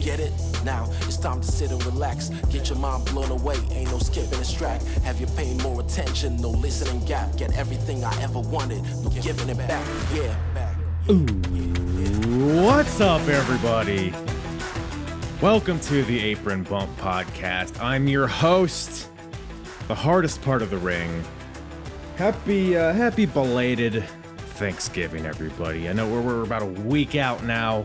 Get it? Now it's time to sit and relax. Get your mind blown away, ain't no skipping this track. Have you paying more attention? No listening gap. Get everything I ever wanted, no giving it back. Yeah. Back. What's up, everybody? Welcome to the Apron Bump Podcast. I'm your host, the hardest part of the ring. Happy, uh, happy belated Thanksgiving, everybody. I know we're, we're about a week out now.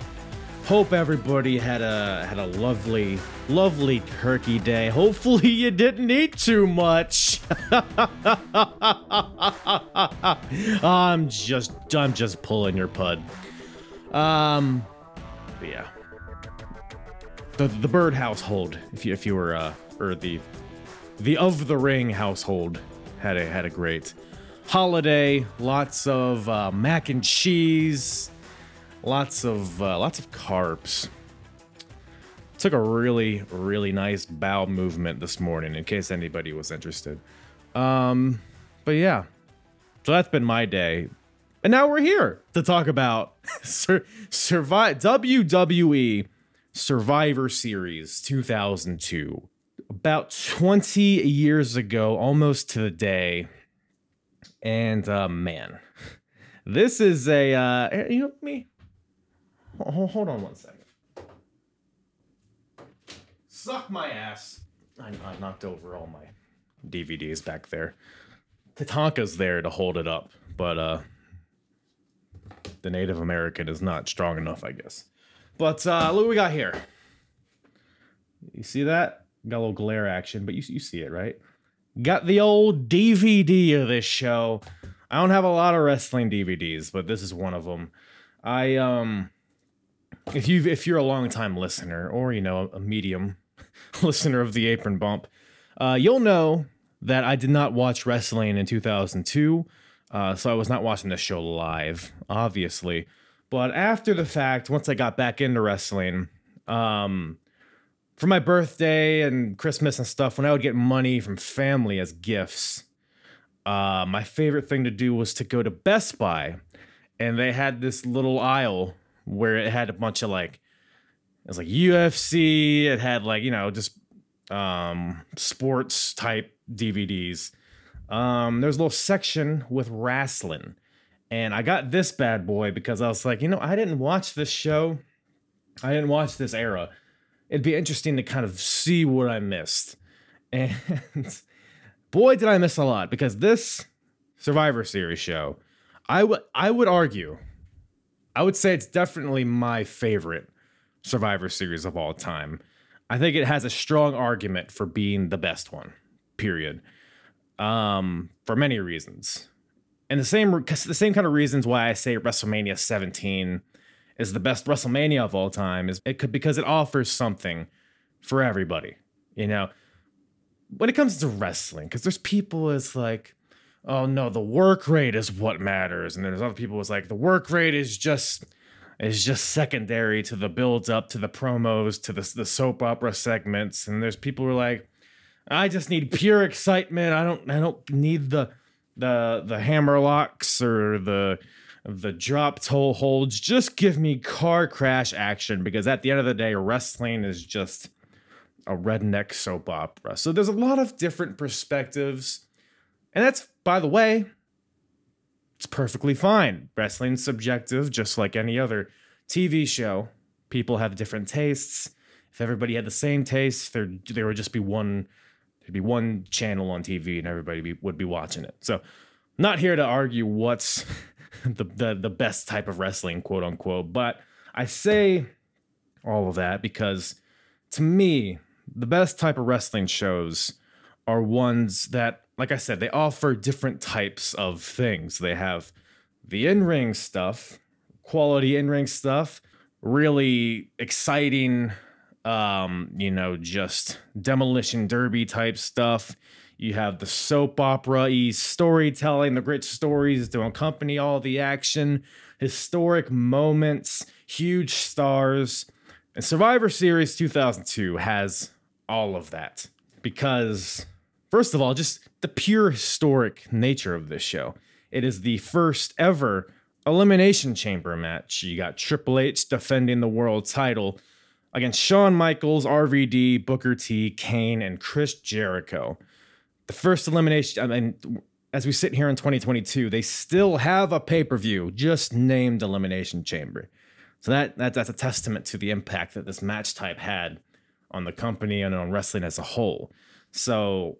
Hope everybody had a had a lovely, lovely turkey day. Hopefully you didn't eat too much. I'm just I'm just pulling your pud. Um, yeah. The the bird household, if you if you were uh or the the of the ring household had a had a great holiday. Lots of uh, mac and cheese. Lots of uh, lots of carbs. Took a really really nice bow movement this morning, in case anybody was interested. Um, but yeah, so that's been my day, and now we're here to talk about sur- survive WWE Survivor Series 2002. About 20 years ago, almost to the day. And uh, man, this is a uh, you know me. Hold, on one second. Suck my ass. I, I knocked over all my DVDs back there. Tatanka's there to hold it up, but uh, the Native American is not strong enough, I guess. But uh, look what we got here. You see that? Got a little glare action, but you you see it, right? Got the old DVD of this show. I don't have a lot of wrestling DVDs, but this is one of them. I um if you if you're a long time listener or you know a medium listener of the Apron Bump, uh, you'll know that I did not watch wrestling in 2002, uh, so I was not watching this show live, obviously. But after the fact, once I got back into wrestling, um, for my birthday and Christmas and stuff, when I would get money from family as gifts, uh, my favorite thing to do was to go to Best Buy, and they had this little aisle where it had a bunch of like, it was like UFC. It had like you know just um, sports type DVDs. Um, there's a little section with wrestling, and I got this bad boy because I was like, you know, I didn't watch this show. I didn't watch this era it'd be interesting to kind of see what I missed. And boy, did I miss a lot because this Survivor Series show, I would I would argue, I would say it's definitely my favorite Survivor Series of all time. I think it has a strong argument for being the best one. Period. Um, for many reasons, and the same the same kind of reasons why I say WrestleMania 17 is the best WrestleMania of all time is it could because it offers something for everybody. You know, when it comes to wrestling, because there's people is like, oh no, the work rate is what matters, and then there's other people is like the work rate is just is just secondary to the build up to the promos to the the soap opera segments, and there's people who are like, I just need pure excitement. I don't I don't need the the the hammer locks or the the drop toe holds. Just give me car crash action because at the end of the day, wrestling is just a redneck soap opera. So there's a lot of different perspectives. And that's, by the way, it's perfectly fine. Wrestling's subjective, just like any other TV show. People have different tastes. If everybody had the same taste, there there would just be one there'd be one channel on TV and everybody be, would be watching it. So not here to argue what's the, the the best type of wrestling, quote unquote, but I say all of that because to me, the best type of wrestling shows are ones that, like I said, they offer different types of things. They have the in ring stuff, quality in ring stuff, really exciting, um, you know, just demolition derby type stuff. You have the soap opera y storytelling, the great stories to accompany all the action, historic moments, huge stars. And Survivor Series 2002 has all of that because, first of all, just the pure historic nature of this show. It is the first ever Elimination Chamber match. You got Triple H defending the world title against Shawn Michaels, RVD, Booker T, Kane, and Chris Jericho. The first elimination, I mean, as we sit here in 2022, they still have a pay per view just named Elimination Chamber. So that, that that's a testament to the impact that this match type had on the company and on wrestling as a whole. So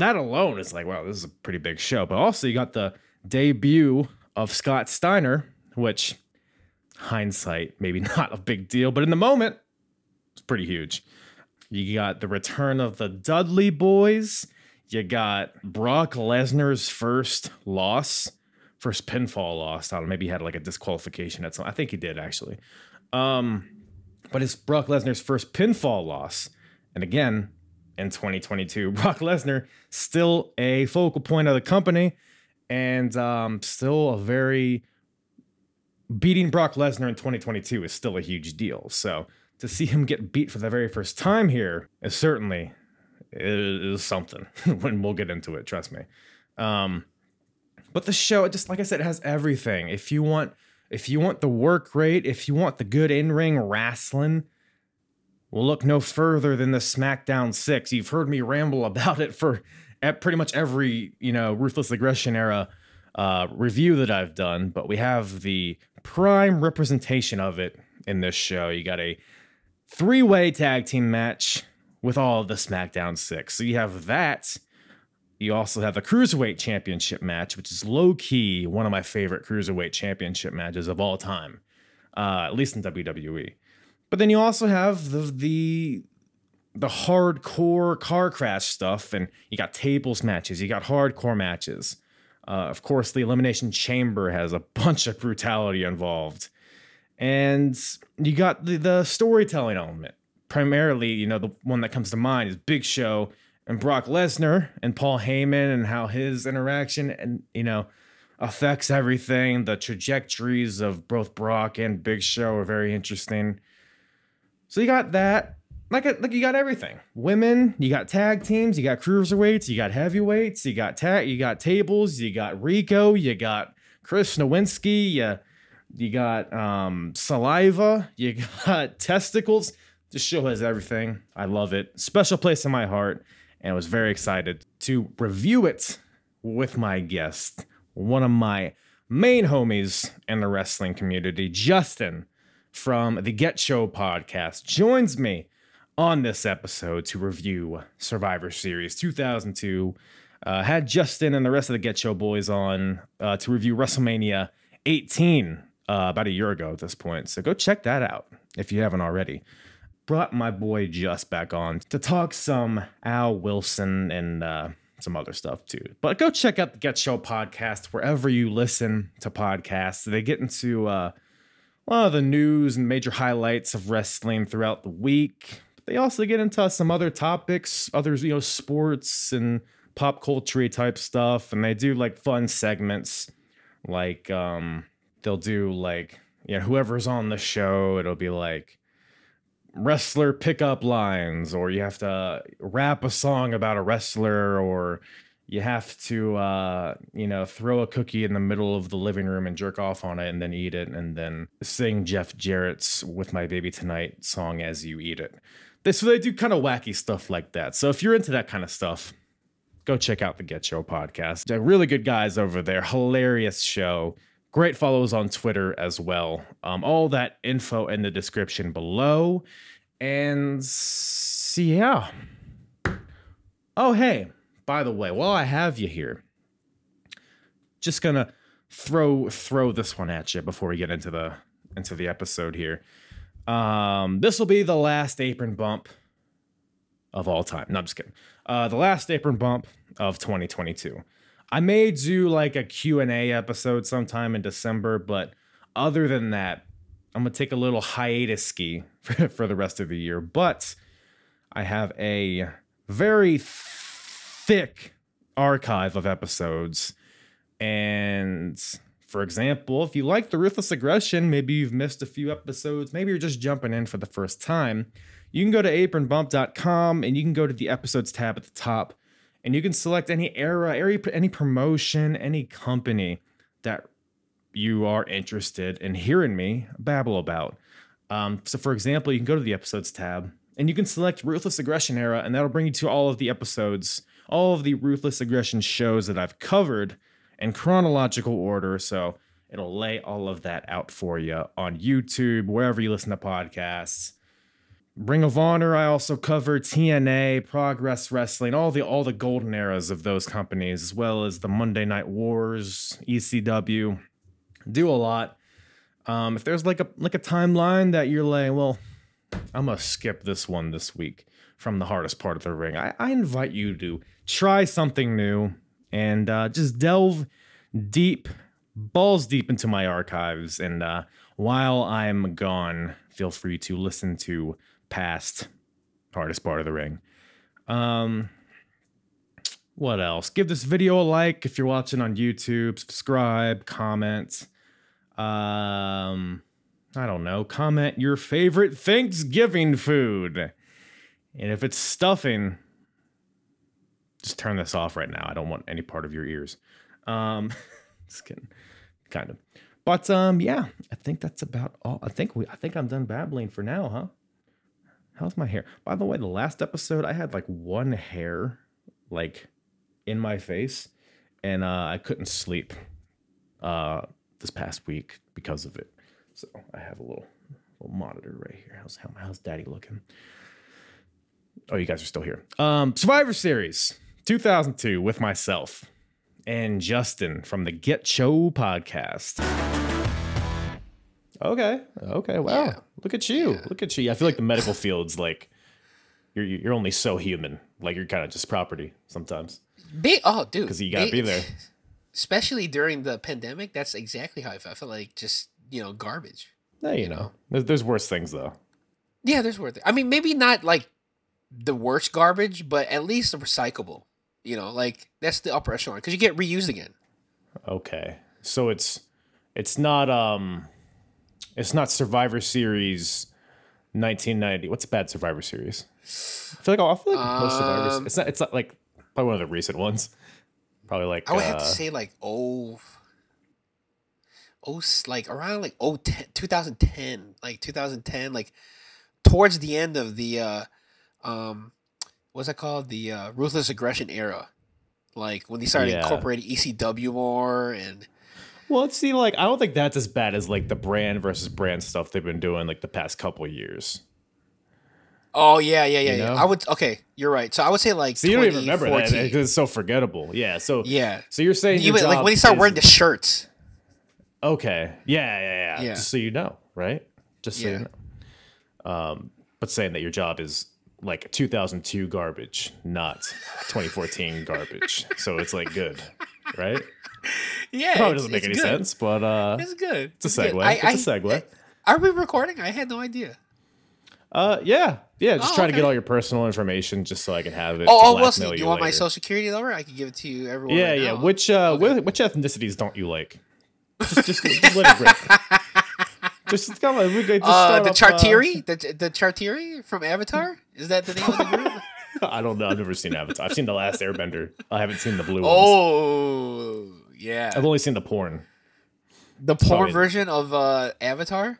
that alone is like, wow, this is a pretty big show. But also you got the debut of Scott Steiner, which hindsight, maybe not a big deal, but in the moment, it's pretty huge. You got the return of the Dudley boys. You got Brock Lesnar's first loss, first pinfall loss. I don't know, maybe he had like a disqualification at some. I think he did actually. Um, but it's Brock Lesnar's first pinfall loss. And again, in 2022, Brock Lesnar still a focal point of the company and um, still a very beating Brock Lesnar in 2022 is still a huge deal. So to see him get beat for the very first time here is certainly is something. when we'll get into it, trust me. Um, but the show, just like I said, it has everything. If you want, if you want the work rate, if you want the good in ring wrestling, well, look no further than the SmackDown Six. You've heard me ramble about it for at pretty much every you know ruthless aggression era uh, review that I've done, but we have the prime representation of it in this show. You got a three-way tag team match with all of the SmackDown Six. So you have that. You also have the Cruiserweight Championship match, which is low key one of my favorite Cruiserweight Championship matches of all time, uh, at least in WWE. But then you also have the the the hardcore car crash stuff, and you got tables matches, you got hardcore matches. Uh, of course, the Elimination Chamber has a bunch of brutality involved. And you got the, the storytelling element. Primarily, you know, the one that comes to mind is Big Show and Brock Lesnar and Paul Heyman and how his interaction and, you know, affects everything. The trajectories of both Brock and Big Show are very interesting. So you got that like like you got everything. Women, you got tag teams, you got cruiserweights, you got heavyweights, you got tag, you got tables, you got Rico, you got Chris Nowinski, you, you got um, saliva, you got testicles. This show has everything. I love it. Special place in my heart, and I was very excited to review it with my guest, one of my main homies in the wrestling community, Justin from the GetCho podcast, joins me on this episode to review Survivor Series 2002. Uh, had Justin and the rest of the GetCho boys on uh, to review WrestleMania 18 uh, about a year ago at this point. So go check that out if you haven't already. Brought my boy Just back on to talk some Al Wilson and uh, some other stuff too. But go check out the GetCho podcast wherever you listen to podcasts. They get into uh, a lot of the news and major highlights of wrestling throughout the week they also get into some other topics, others, you know, sports and pop culture type stuff. And they do like fun segments. Like um they'll do like, you know, whoever's on the show, it'll be like wrestler pickup lines, or you have to rap a song about a wrestler, or you have to uh, you know throw a cookie in the middle of the living room and jerk off on it and then eat it and then sing jeff jarrett's with my baby tonight song as you eat it they, so they do kind of wacky stuff like that. So if you're into that kind of stuff, go check out the GetCho podcast. They're really good guys over there. Hilarious show. Great follows on Twitter as well. Um, all that info in the description below. And see yeah. Oh, hey, by the way, while I have you here, just gonna throw throw this one at you before we get into the into the episode here. Um, this will be the last apron bump of all time. No, I'm just kidding. Uh, the last apron bump of 2022. I may do like a Q&A episode sometime in December, but other than that, I'm gonna take a little hiatus ski for, for the rest of the year. But I have a very thick archive of episodes. And for example, if you like the Ruthless Aggression, maybe you've missed a few episodes, maybe you're just jumping in for the first time, you can go to apronbump.com and you can go to the episodes tab at the top and you can select any era, any, any promotion, any company that you are interested in hearing me babble about. Um, so, for example, you can go to the episodes tab and you can select Ruthless Aggression era, and that'll bring you to all of the episodes, all of the Ruthless Aggression shows that I've covered in chronological order. So, it'll lay all of that out for you on YouTube, wherever you listen to podcasts. Ring of Honor, I also cover TNA, Progress Wrestling, all the all the golden eras of those companies, as well as the Monday Night Wars, ECW. Do a lot. Um, if there's like a like a timeline that you're like, well, I'm gonna skip this one this week from the hardest part of the ring. I, I invite you to try something new and uh, just delve deep, balls deep into my archives. And uh, while I'm gone, feel free to listen to past hardest part of the ring. Um, what else? Give this video a like if you're watching on YouTube. Subscribe, comment. Um, I don't know. Comment your favorite Thanksgiving food, and if it's stuffing, just turn this off right now. I don't want any part of your ears. Um, just kidding, kind of. But um, yeah, I think that's about all. I think we. I think I'm done babbling for now, huh? How's my hair? By the way, the last episode I had like one hair like in my face and uh, I couldn't sleep uh, this past week because of it. So I have a little little monitor right here. How's how, how's daddy looking? Oh, you guys are still here. Um, Survivor Series 2002 with myself and Justin from the GetCho podcast. Okay. Okay. Wow. Yeah. Look at you. Look at you. I feel like the medical field's like you're you're only so human. Like you're kind of just property sometimes Big, oh, dude. because you gotta they- be there. Especially during the pandemic, that's exactly how I felt. I felt like just you know garbage. Yeah, you know. There's, there's worse things though. Yeah, there's worse. I mean, maybe not like the worst garbage, but at least recyclable. You know, like that's the upper echelon because you get reused again. Okay. So it's it's not um it's not Survivor Series 1990. What's a bad Survivor Series? I feel like I feel like most Survivor. Um, It's not. It's not like probably one of the recent ones. Probably like I would have to uh, say like oh, oh, like around like oh 10, 2010, like 2010, like towards the end of the uh, um, what's that called? The uh, ruthless aggression era. Like when they started Yeah. incorporating ECW more and Well, let's see. Like, I don't think that's as bad as like the brand versus brand stuff they've been doing like the past couple years. oh yeah yeah yeah You yeah. I would okay, you're right. So I would say like So you don't even remember that because it's so forgettable. Yeah. So Yeah. So you're saying Even like when they start is- wearing the shirts. Okay. Yeah, yeah, yeah. Yeah. Just so you know, right? Just so Yeah. you know. Um, but saying that your job is like 2002 garbage, not 2014 garbage. So it's like good, right? Yeah, Probably doesn't make any good. sense, but uh, It's good. it's a segue. I- it's a segue. Are we recording? I had no idea. Uh, yeah, yeah. Just Oh, trying to get all your personal information just so I can have it. Oh, oh, you you want my social security number? I can give it to you, everyone. Yeah, right yeah. now. Which uh, Okay. which, which ethnicities don't you like? Just, just, just let it rip. Just come on, we could just Uh, the off, uh, Chartiri, the the Chartiri from Avatar. Is that the name of the group? I don't know. I've never seen Avatar. I've seen the Last Airbender. I haven't seen the blue ones. oh, yeah. I've only seen the porn. The porn version of uh, Avatar.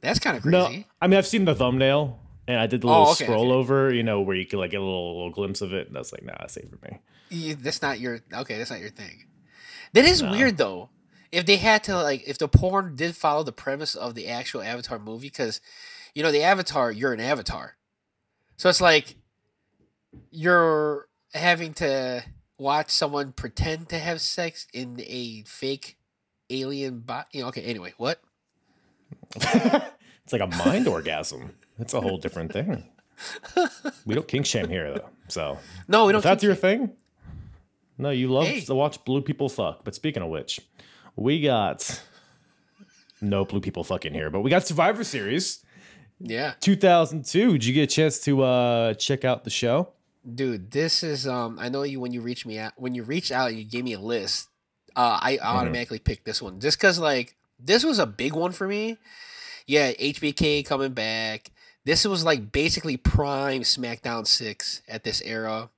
That's kind of crazy. No. I mean I've seen the thumbnail, and I did the Oh, little okay, scroll okay. over, you know, where you could like get a little, little glimpse of it, and that's like, nah, that's safe for me. You- that's not your okay. That's not your thing. That is No. weird though. If they had to like, if the porn did follow the premise of the actual Avatar movie, because you know the Avatar, you're an Avatar, so it's like you're having to watch someone pretend to have sex in a fake alien body. You know, okay. Anyway, what? it's like a mind orgasm. It's a whole different thing. We don't kink shame here though. So No, we don't. that's your shame. thing. No, you love Hey. to watch blue people fuck. But speaking of which, we got no blue people fucking here, but we got Survivor Series Yeah, 2002. Did you get a chance to uh check out the show? dude. This is um. I know you when you reach me out when you reached out, you gave me a list. Uh, I automatically picked this one just because like this was a big one for me. Yeah, HBK coming back. This was like basically prime SmackDown six at this era.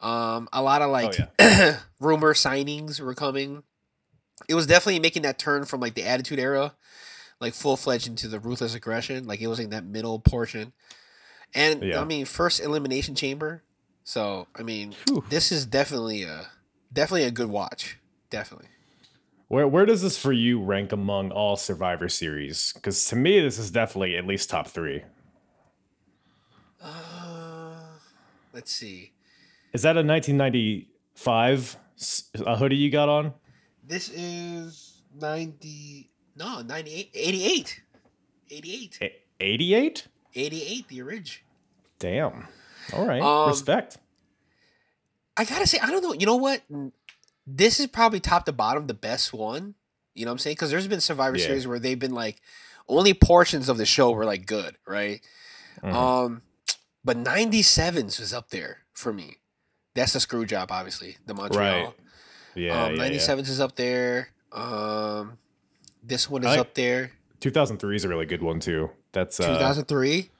Um, a lot of like Oh, rumor signings were coming. It was definitely making that turn from like the Attitude Era, like full fledged into the Ruthless Aggression. Like it was in that middle portion, and Yeah. I mean first Elimination Chamber. So I mean, Whew. this is definitely a definitely a good watch. Definitely. Where where does this for you rank among all Survivor Series? Because to me, this is definitely at least top three. Uh, let's see. Is that a 1995 a hoodie you got on? This is ninety. No, 98, 88. 88. A- 88? 88, the original. Damn. All right. Um, Respect. I gotta say, I don't know. You know what? This is probably top to bottom the best one. You know what I'm saying? Because there's been Survivor Yeah. Series where they've been like only portions of the show were like good, right? Mhm. Um, but 97s was up there for me. That's the screw job, obviously. The Montreal. Right. Yeah, um, yeah, 97s is up there. Um, this one is I- up there. 2003 is a really good one too. That's uh, 2003.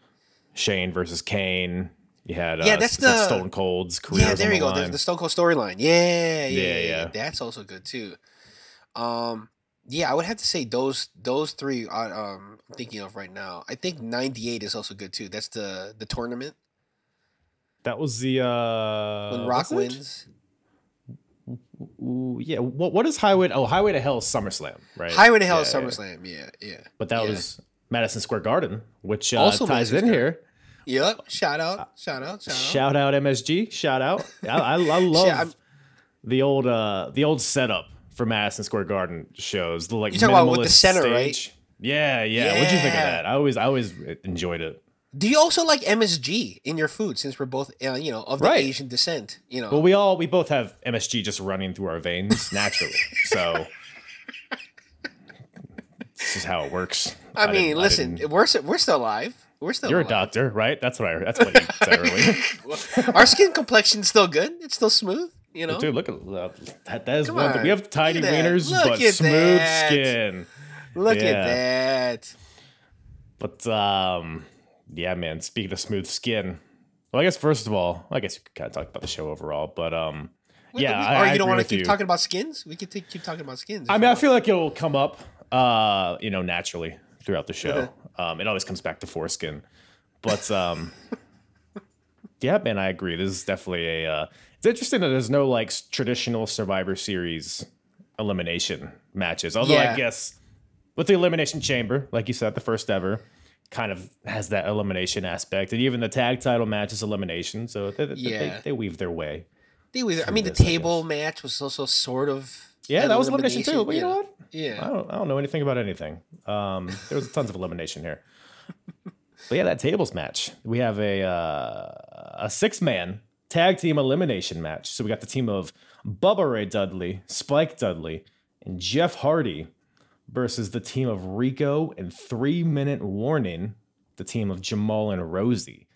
Shane versus Kane. You had uh, Yeah, that's s- s- the- Stone Cold's careers Yeah, there you the go. The, the Stone Cold storyline. Yeah, yeah, Yeah, yeah, yeah. That's also good too. Um, yeah, I would have to say those those three. Are, um, I'm thinking of right now. I think '98 is also good too. That's the the tournament That was the uh when Rock wins. Ooh, yeah. What what is Highway? Oh, Highway to Hell is SummerSlam, right? Highway to Hell Yeah, is. SummerSlam. Yeah, yeah. But that Yeah. was Madison Square Garden, which uh, Also ties Madison in Square- here. Yep. Shout out. Shout out. Shout out. Shout out MSG. Shout out. I, I, I love the old uh the old setup for Madison Square Garden shows. The like You talking about with the center, right? stage. Yeah, yeah. What'd you think of that? I always I always enjoyed it. Do you also like MSG in your food? Since we're both, uh, you know, of the Right. Asian descent. You know. Well, we all we both have MSG just running through our veins naturally. so this is how it works. I mean, listen, didn't- we're we're still alive. We're still. you're a doctor, right? That's what I that's what you said earlier. Our skin complexion's still good. It's still smooth. You know. Dude, look at uh, that. That is Come one thing. We have tiny wieners, but smooth that. skin. Look Yeah. at that. But um, yeah, man. Speaking of smooth skin, well, I guess first of all, I guess we could kind of talk about the show overall. But um, yeah, We- or I you don't want to keep you. talking about skins? We could take, keep talking about skins. I mean, you I feel like it'll come up, uh, you know, naturally throughout the show. um, it always comes back to foreskin, but um, yeah, man, I agree. This is definitely a. Uh, it's interesting that there's no like traditional Survivor Series elimination matches. Although Yeah. I guess with the Elimination Chamber, like you said, the first ever, kind of has that elimination aspect, and even the tag title match is elimination. So they, they, Yeah. they, they weave their way. They was- I mean, the this, I table match was also sort of. Yeah, that was elimination too. But you yeah. know what? Yeah, I don't, I don't know anything about anything. Um, there was tons of elimination here. But yeah, that tables match. We have a uh, a six man tag team elimination match. So we got the team of Bubba Ray Dudley, Spike Dudley, and Jeff Hardy versus the team of Rico and Three Minute Warning, the team of Jamal and Rosie.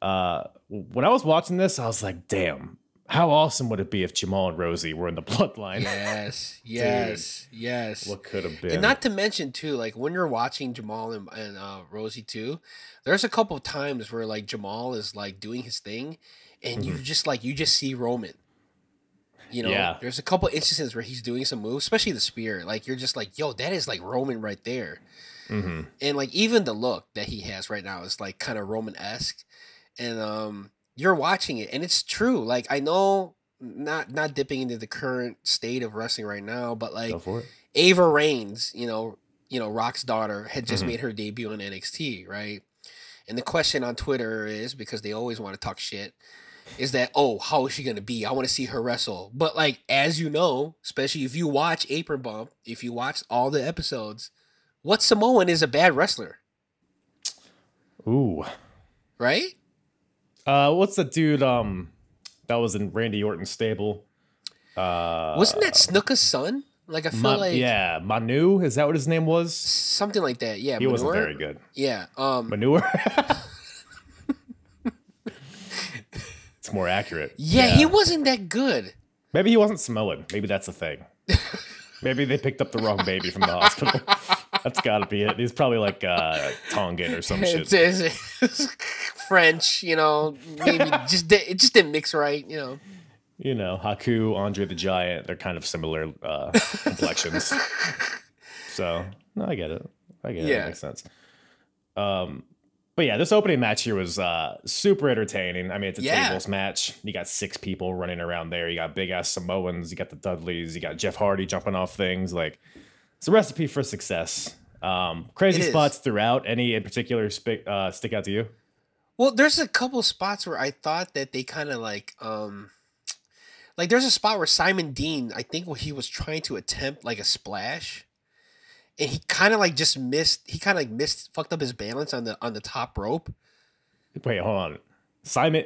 Uh, when I was watching this, I was like, damn, how awesome would it be if Jamal and Rosie were in the bloodline? Yes. Yes. Yes. What could have been? And not to mention too, like when you're watching Jamal and, and uh, Rosie too, there's a couple of times where like Jamal is like doing his thing, and you just like you just see Roman. You know, Mm-hmm. Yeah. there's a couple instances where he's doing some moves, especially the spear. Like you're just like, yo, that is like Roman right there. hmm And like even the look that he has right now is like kind of Roman esque, and um, you're watching it, and it's true. Like I know, not not dipping into the current state of wrestling right now, but like Go for it. Ava Reigns, you know, you know, Rock's daughter, had just Mhm. made her debut on NXT, right? And the question on Twitter is because they always want to talk shit. Is that oh how is she gonna be? I want to see her wrestle. But like as you know, especially if you watch Apron Bump, if you watch all the episodes, what Samoan is a bad wrestler, Ooh. right? Uh, what's the dude? Um, that was in Randy Orton's stable. Uh, Wasn't that Snuka's son? Like I feel Ma- like yeah, Manu. Is that what his name was? something like that. Yeah, He wasn't very good. Yeah. Um. Manure. it's more accurate. Yeah, he wasn't that good. Maybe he wasn't Samoan. Maybe that's the thing. Maybe they picked up the wrong baby from the hospital. That's got to be it. He's probably like uh, Tongan or some shit. it's- it's French, you know, maybe just di- it just didn't mix right, you know. You know, Haku, Andre the Giant. They're kind of similar uh, complexions. So no, I get it. I get it. Yeah. It makes sense. Um, but yeah, this opening match here was uh, super entertaining. I mean, it's a Yeah. tables match. You got six people running around there. You got big ass Samoans. You got the Dudleys. You got Jeff Hardy jumping off things. Like it's a recipe for success. Um, crazy It is. spots throughout. Any in particular spi- uh, stick out to you? Well, there's a couple spots where I thought that they kind of like um like there's a spot where Simon Dean, I think where he was trying to attempt like a splash and he kind of like just missed he kind of like missed fucked up his balance on the on the top rope. Wait, hold on. Simon.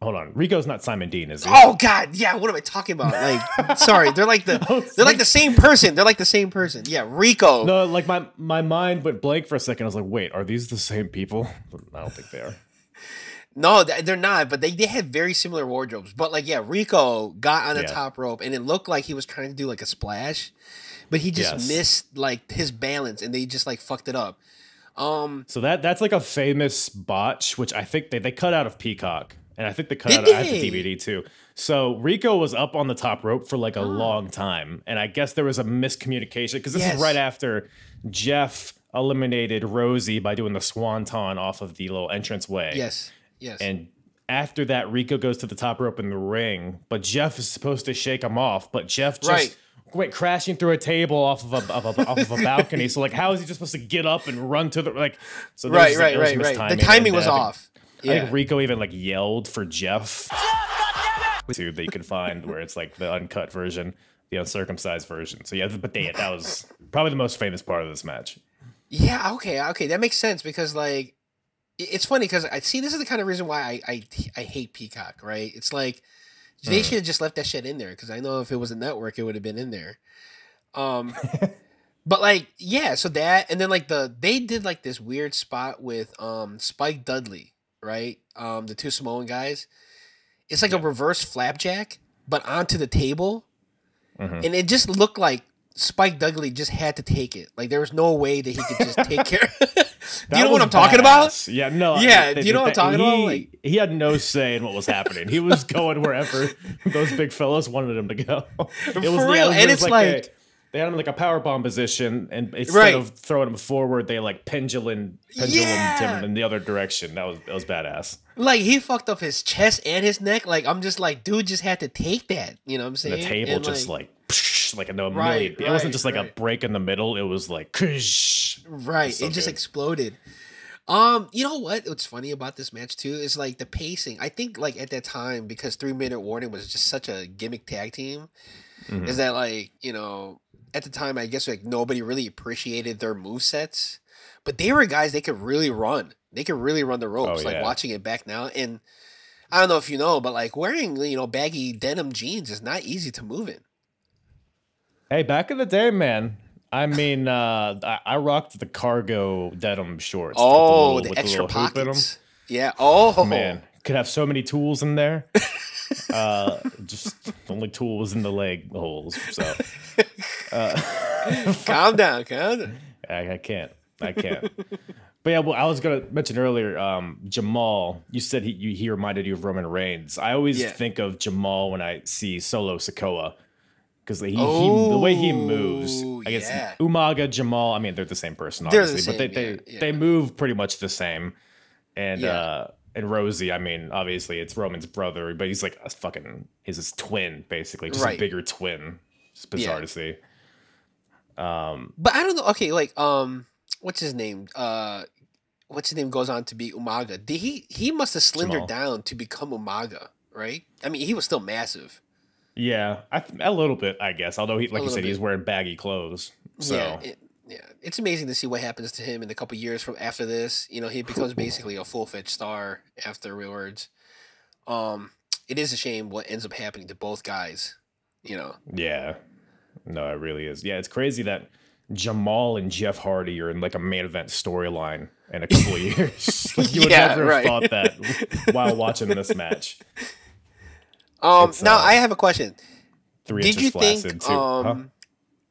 Hold on. Rico's not Simon Dean, is he? Oh god, yeah, what am I talking about? Like sorry, they're like the they're like the same person. They're like the same person. Yeah, Rico. No, like my my mind went blank for a second. I was like, wait, are these the same people? I don't think they are. No, they're not, but they, they had very similar wardrobes. But like, yeah, Rico got on the Yeah. top rope and it looked like he was trying to do like a splash, but he just Yes. missed like his balance and they just like fucked it up. Um, So that that's like a famous botch, which I think they, they cut out of Peacock, and I think they cut out have the? DVD too. So Rico was up on the top rope for like a long time, and I guess there was a miscommunication because this Yes. is right after Jeff eliminated Rosie by doing the swanton off of the little entrance way. yes, yes, And after that, Rico goes to the top rope in the ring, but Jeff is supposed to shake him off, but Jeff just Right. Went crashing through a table off of a, of a off of a balcony. so like, how is he just supposed to get up and run to the like? So right, right, right, right. The timing was off. I think Rico even like yelled for Jeff. Too that you could find where it's like the uncut version, the uncircumcised version. So yeah, but they, that was probably the most famous part of this match. yeah. Okay, okay, that makes sense because like it's funny because I see this is the kind of reason why I I, I hate Peacock. Right? It's like they should have just left that shit in there because I know if it was a network, it would have been in there. Um, but like yeah, so that and then like the they did like this weird spot with um Spike Dudley, right? Um, the two Samoan guys. It's like a reverse flapjack, but onto the table, Mhm. and it just looked like Spike Dudley just had to take it. Like there was no way that he could just take care. Do you know what I'm talking about? Yeah, no. Yeah, do you know what I'm talking about? he, Like- he had no say in what was happening. He was going wherever those big fellows wanted him to go. It For real, and it's a- like- they had him in like a power bomb position, and instead Right. of throwing him forward, they like pendulum pendulum Yeah. him in the other direction. That was that was badass. Like he fucked up his chest and his neck. Like I'm just like, dude, just had to take that. You know what I'm saying? And the table And, just like. Like a no Right, million. it wasn't just like a break in the middle. It was like, kush. Right. So it just exploded. Um, you know what? What's funny about this match too is like the pacing. I think like at that time because three minute warning was just such a gimmick tag team, Mhm. is that like you know at the time I guess like nobody really appreciated their move sets, but they were guys they could really run. They could really run the ropes. Oh, Like yeah. watching it back now, and I don't know if you know, but like wearing you know baggy denim jeans is not easy to move in. Hey, back in the day, man. I mean, uh, I, I rocked the cargo denim shorts. with Oh, little- the, with extra little hoop in 'em. pockets. Yeah. Oh Man, could have so many tools in there. uh, just the only tool was in the leg holes. So calm down, calm down. I, I can't. I can't. But yeah, well, I was gonna mention earlier, um, Jamal. You said he you, he reminded you of Roman Reigns. I always Yeah. think of Jamal when I see Solo Sikoa because he, he the way he moves. Oh, I guess yeah. Umaga Jamal. I mean, they're the same person, They're the obviously, but they same, they, yeah, yeah. they move pretty much the same. And Yeah. uh, and Rosie, I mean, obviously it's Roman's brother, but he's like a fucking he's his twin, basically, just Right. a bigger twin. It's bizarre Yeah. to see. Um, But I don't know. Okay, like um, what's his name? Uh, what's his name goes on to be Umaga. Did he? He must have slendered Jamal. down to become Umaga. right? I mean, he was still massive. Yeah, I, th- a little bit, I guess. Although he, like you said, he's wearing baggy clothes. So Yeah, it, yeah. It's amazing to see what happens to him in a couple years from after this. You know, he becomes basically a full fledged star afterwards. Um, it is a shame what ends up happening to both guys. You know, yeah, no, it really is. Yeah, it's crazy that Jamal and Jeff Hardy are in like a main event storyline in a couple of years. like you would Yeah, never right. have thought that while watching this match. Um, It's, now uh, I have a question. Three did you think um Huh?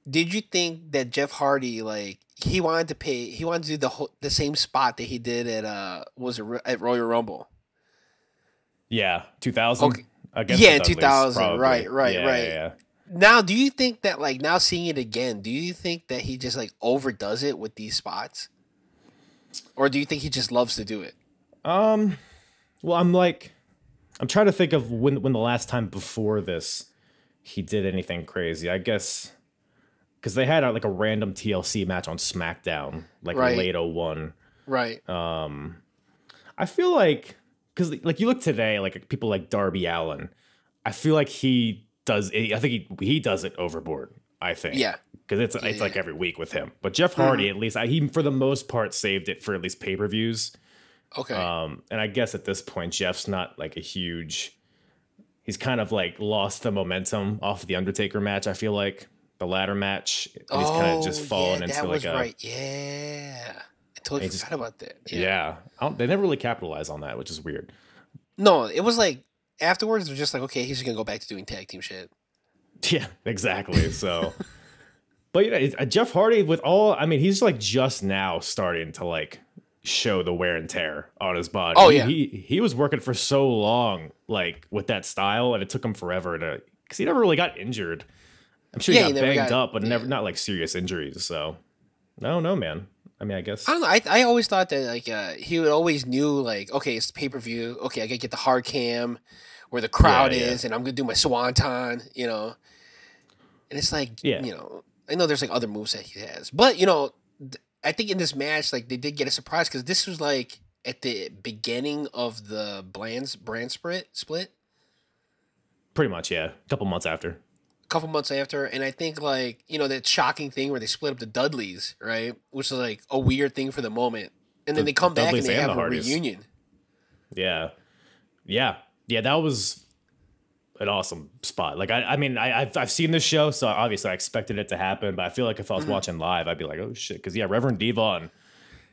did you think that Jeff Hardy like he wanted to pay he wanted to do the whole, the same spot that he did at uh was it at Royal Rumble? Yeah, two thousand. Okay. Against Yeah, the 2000, right, right, Yeah, right. Yeah, yeah. Now, do you think that like now seeing it again, do you think that he just like overdoes it with these spots? Or do you think he just loves to do it? Um, well, I'm like, I'm trying to think of when when the last time before this he did anything crazy. I guess because they had like a random TLC match on SmackDown, like Right. late 01. Right. Um, I feel like because like you look today, like people like Darby Allin, I feel like he does. I think he he does it overboard. I think. Yeah. Because it's it's like every week with him. But Jeff Hardy, at least, I, he for the most part saved it for at least pay per views. Okay. Um, and I guess at this point, Jeff's not like a huge. He's kind of like lost the momentum off the Undertaker match. I feel like the ladder match. And he's kind of just fallen Oh, yeah, into that like was a right. Yeah. I totally He just- forgot about that. yeah. I don't, they never really capitalize on that, which is weird. No, it was like afterwards. It was just like, okay, he's gonna go back to doing tag team shit. Yeah, exactly. So, but you know, uh, Jeff Hardy with all, I mean, he's like just now starting to like show the wear and tear on his body. Oh, He- yeah. he he was working for so long, like with that style, and it took him forever to because he never really got injured. I'm sure Yeah, he he got never banged got- up, but never not like serious injuries. So, I don't know, man. I mean, I guess I don't know. I, I always thought that like uh, he would always knew like okay, it's pay per view. Okay, I gotta get the hard cam where the crowd Yeah, yeah. is, and I'm gonna do my swanton. You know, and it's like Yeah. you know, I know there's like other moves that he has, but you know, th- I think in this match like they did get a surprise because this was like at the beginning of the Bland's brand split split. pretty much, yeah. A couple months after. A couple months after, and I think like you know that shocking thing where they split up the Dudleys, right? Which is like a weird thing for the moment, and then The they come back and they and have the a Hardys. reunion. Yeah, yeah, yeah. That was an awesome spot. Like, I, I mean, I, I've, I've seen this show, so obviously I expected it to happen. But I feel like if I was mm-hmm. watching live, I'd be like, oh shit, because yeah, Reverend D-Von.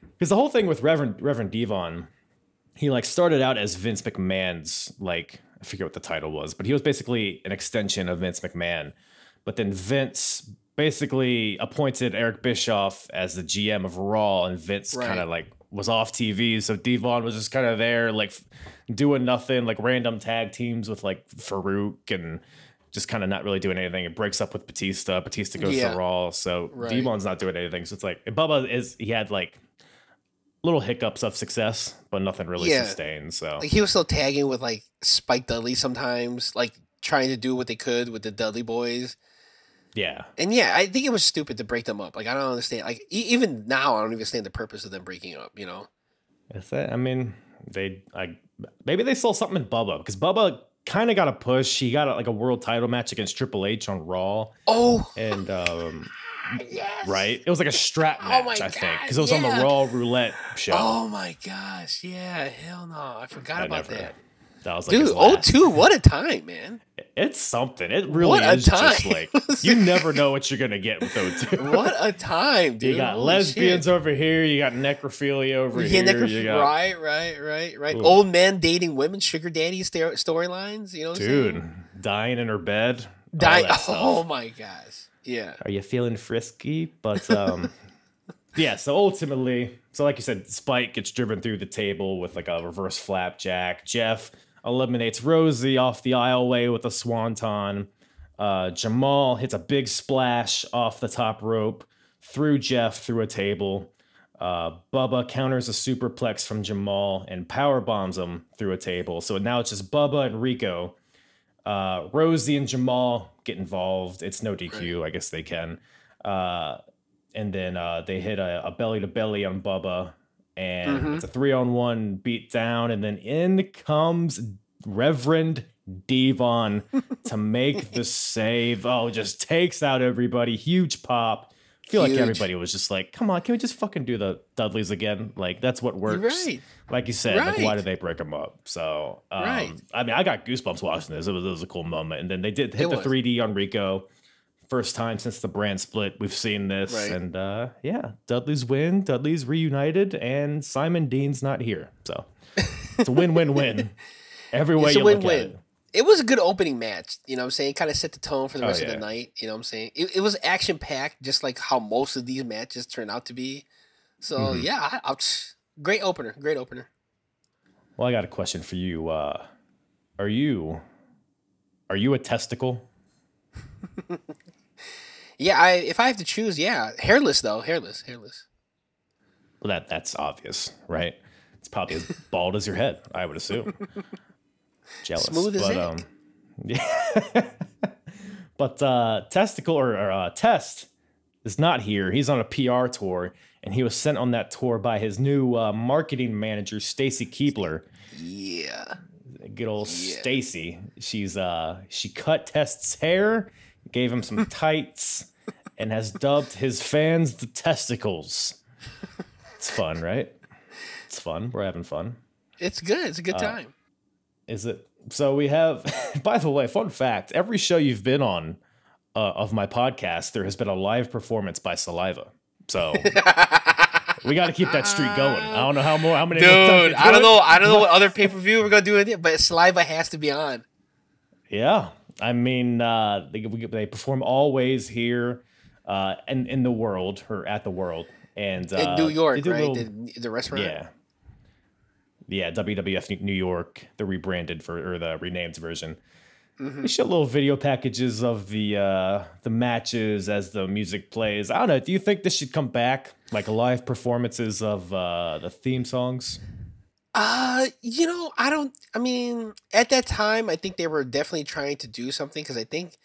Because the whole thing with Reverend Reverend D-Von, he like started out as Vince McMahon's like I forget what the title was, but he was basically an extension of Vince McMahon. But then Vince basically appointed Eric Bischoff as the GM of Raw, and Vince Right. kind of like was off TV. So D-Von was just kind of there, like doing nothing, like random tag teams with like Faarooq and just kind of not really doing anything. It breaks up with Batista. Batista goes Yeah. to Raw. So Right. D-Von's not doing anything. So it's like Bubba is he had like little hiccups of success, but nothing really Yeah. sustained. So Like he was still tagging with like Spike Dudley sometimes, like trying to do what they could with the Dudley boys. Yeah. And yeah, I think it was stupid to break them up. Like I don't understand. Like e- even now, I don't even understand the purpose of them breaking up. You know? Is that? I mean, they like maybe they saw something in Bubba because Bubba kind of got a push. He got a, like a world title match against Triple H on Raw, Oh, and um, yes. right, it was like a strap Oh match, my I think, because it was on the Raw Roulette show. Oh my gosh! Yeah, hell no! I forgot I about never- that. That was like Dude, oh two, what a time, man! It's something. It really What a is just time. like you never know what you're gonna get with those two. What a time, dude! you got Holy lesbians shit. over here. You got necrophilia over Yeah, here. necroph- you got, right, right, right, right. Ooh. Old men dating women, sugar daddy sto- storylines. You know, what dude, saying? dying in her bed. all Die- that stuff. oh my gosh, yeah. are you feeling frisky? But um yeah, so ultimately, so like you said, Spike gets driven through the table with like a reverse flapjack. Jeff eliminates Rosie off the aisleway with a swanton. Uh, Jamal hits a big splash off the top rope through Jeff through a table. Uh, Bubba counters a superplex from Jamal and power bombs him through a table. So now it's just Bubba and Rico. Uh, Rosie and Jamal get involved. It's no DQ. I guess they can. Uh, and then uh, they hit a, a belly to belly on Bubba, and Mhm. it's a three on one beat down. And then in comes Reverend D-Von to make the save. Oh, just takes out everybody. Huge pop. I feel like everybody was just like, come on, can we just fucking do the Dudleys again? Like, that's what works. Right. Like you said, like, why did they break them up? So, um, Right. I mean, I got goosebumps watching this. It was, it was a cool moment. And then they did hit It the was. 3D on Rico. First time since the brand split, we've seen this. Right. And uh, yeah, Dudley's win. Dudley's reunited, and Simon Dean's not here. So it's a win win win. Every way It's you look at win-win. it. It was a good opening match. You know what I'm saying? Kind of set the tone for the Oh, rest of the night. You know what I'm saying? It, it was action packed, just like how most of these matches turn out to be. So Mm-hmm. yeah, I, I, great opener. Great opener. Well, I got a question for you. Uh, are you are you a testicle? Yeah, I if I have to choose, yeah, hairless though, hairless, hairless. Well, that that's obvious, right? It's probably as bald as your head, I would assume. Jealous, Smooth as but, um, yeah. but uh, testicle or, or uh, test is not here. He's on a PR tour, and he was sent on that tour by his new uh, marketing manager, Stacy Keibler. Yeah. Good old Yeah. Stacy. She's uh, she cut Test's hair, gave him some tights, and has dubbed his fans the testicles. It's fun, right? It's fun. We're having fun. It's good. It's a Uh, good time. Is it? So we have. By the way, fun fact: every show you've been on uh, of my podcast, there has been a live performance by Saliva. So we got to keep that streak going. I don't know how more, how many. more times we Dude, I don't know. I don't know what other pay per view we're gonna do with it, but saliva has to be on. Yeah, I mean, uh, they we- they perform always here, uh, in in the world or at the world, and uh, In New York, right? little- the, the restaurant. Yeah. Yeah, WWF New York, the rebranded for or the renamed version. Mm-hmm. They show little video packages of the uh the matches as the music plays. I don't know. Do you think this should come back, like live performances of uh the theme songs? Uh, you know, I don't. I mean, at that time, I think they were definitely trying to do something because I think,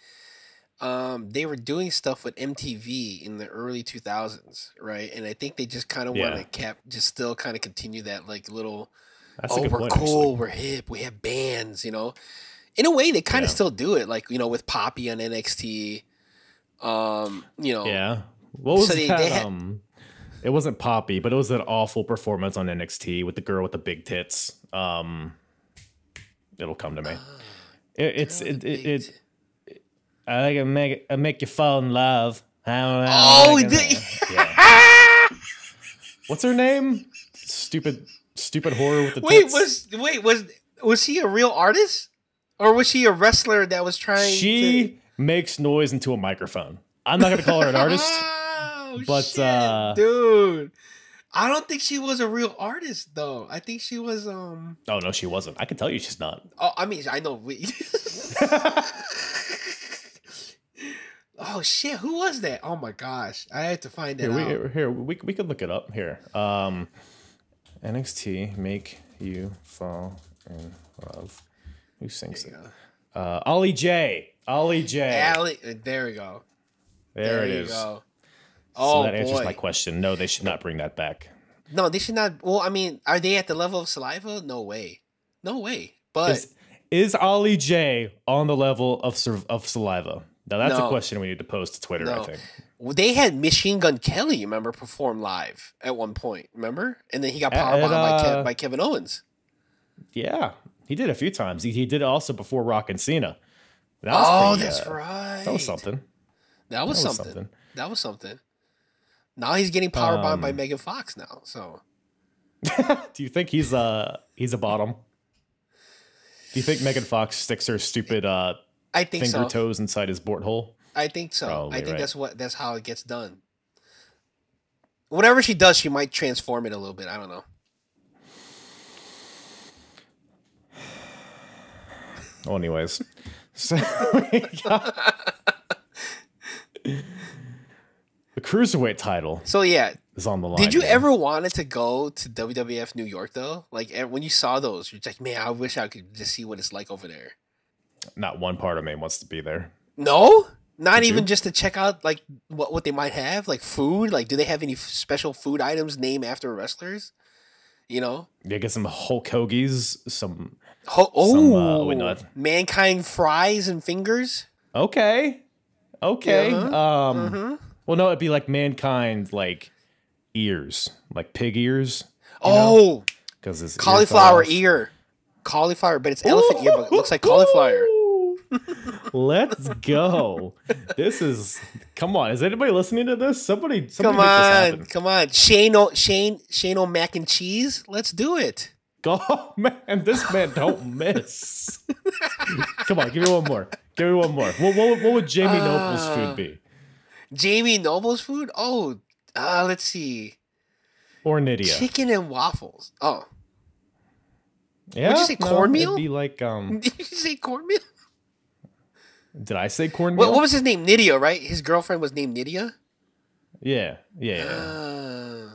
um, they were doing stuff with MTV in the early two thousands, right? And I think they just kind of want to cap, just still kind of continue that like little. That's a oh, good we're point. cool, actually. we're hip, we have bands, you know. In a way, they kind of Yeah. still do it, like you know, with Poppy on NXT. Um, you know, Yeah. What was So they- that? they had- um, it wasn't Poppy, but it was an awful performance on NXT with the girl with the big tits. Um, it'll come to me. It, it's it, it, big it I make I make you fall in love. Oh, the- yeah. What's her name? Stupid, stupid horror with the Wait, tits. was wait was was he a real artist, or was she a wrestler that was trying? she to... makes noise into a microphone. I'm not gonna call her an artist. Oh, but, shit, uh, dude, I don't think she was a real artist though. I think she was um. Oh no, she wasn't. I can tell you she's not. Oh, I mean, I know. We... oh shit, who was that? Oh my gosh, I had to find that Here, out. we, here we, we could look it up. Here, um, NXT make you fall in love. Who sings it? Uh, Ollie J. Ollie J. Allie, there we go. there, it you is. Go. So Oh that answers boy. my question. No, they should not bring that back. No, they should not. Well, I mean, are they at the level of saliva? No way. No way. But Is, is Ollie J on the level of of saliva? Now that's a question we need to post to Twitter. I No. think. they had Machine Gun Kelly, you remember, perform live at one point. Remember? And then he got powerbombed by, at, uh, by Kevin Owens. Yeah, he did a few times. He, he did it also before Rock and Cena. That was Oh, pretty, that's uh, right. That was something. That was That was something. something. That was something. Now he's getting powerbombed by Um, Megan Fox now. So Do you think he's uh he's a bottom? Do you think Megan Fox sticks her stupid uh I think finger so. toes inside his bort hole? I think so. Probably I think right. that's what that's how it gets done. Whatever she does, she might transform it a little bit. I don't know. Well, anyways, so got- the cruiserweight title So yeah, is on the line. Did you here. ever wanted to go to WWF New York though? Like when you saw those, you're like, man, I wish I could just see what it's like over there. Not one part of me wants to be there. No, not Did even you? just to check out like what what they might have, like food. Like, do they have any f- special food items named after wrestlers? You know, Yeah, get some Hulk Hoagies, some Ho- oh, Some, uh, wait, no, mankind fries and fingers. Okay. Okay. Uh-huh. Um well no, it'd be like mankind like ears, like pig ears. Oh, Because it's cauliflower ear, cauliflower, but it's elephant ear, but it looks like cauliflower. Let's go. this is come on. Is anybody listening to this? Somebody, somebody Come on, come on, Shane, o, Shane, Shane o mac and cheese. Let's do it. Go man, this man don't miss. come on, give me one more. Give me one more. What, what, what would Jamie Noble's Uh, food be? Jamie Noble's food. Oh, uh, let's see, Or Nydia? chicken and waffles. Oh, Yeah. Did you say, no, cornmeal? It'd be like um. did you say cornmeal? Did I say cornmeal? What, what was his name? Nydia, right? His girlfriend was named Nydia. Yeah, yeah, yeah. Uh,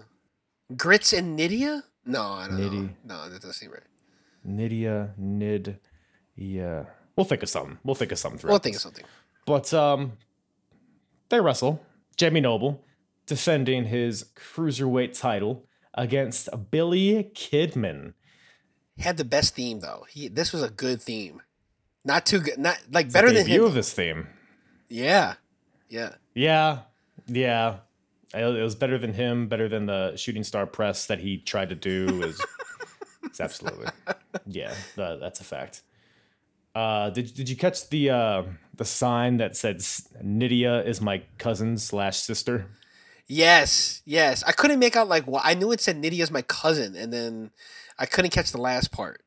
grits and Nydia? No, I don't know. No, that doesn't seem right. Nydia, Nid, yeah. We'll think of something. We'll think of something. We'll think of something. But um, they wrestle. Jamie Noble defending his cruiserweight title against Billy Kidman. Had the best theme though. He this was a good theme. Not too good. Not like better than him. of this theme. Yeah, yeah. Yeah, yeah. It was better than him. Better than the shooting star press that he tried to do. Is it's absolutely yeah. tha- that's a fact. Uh, did did you catch the uh, the sign that said "S- Nydia is my cousin slash sister? Yes, yes. I couldn't make out like what I knew it said Nydia is my cousin, and then I couldn't catch the last part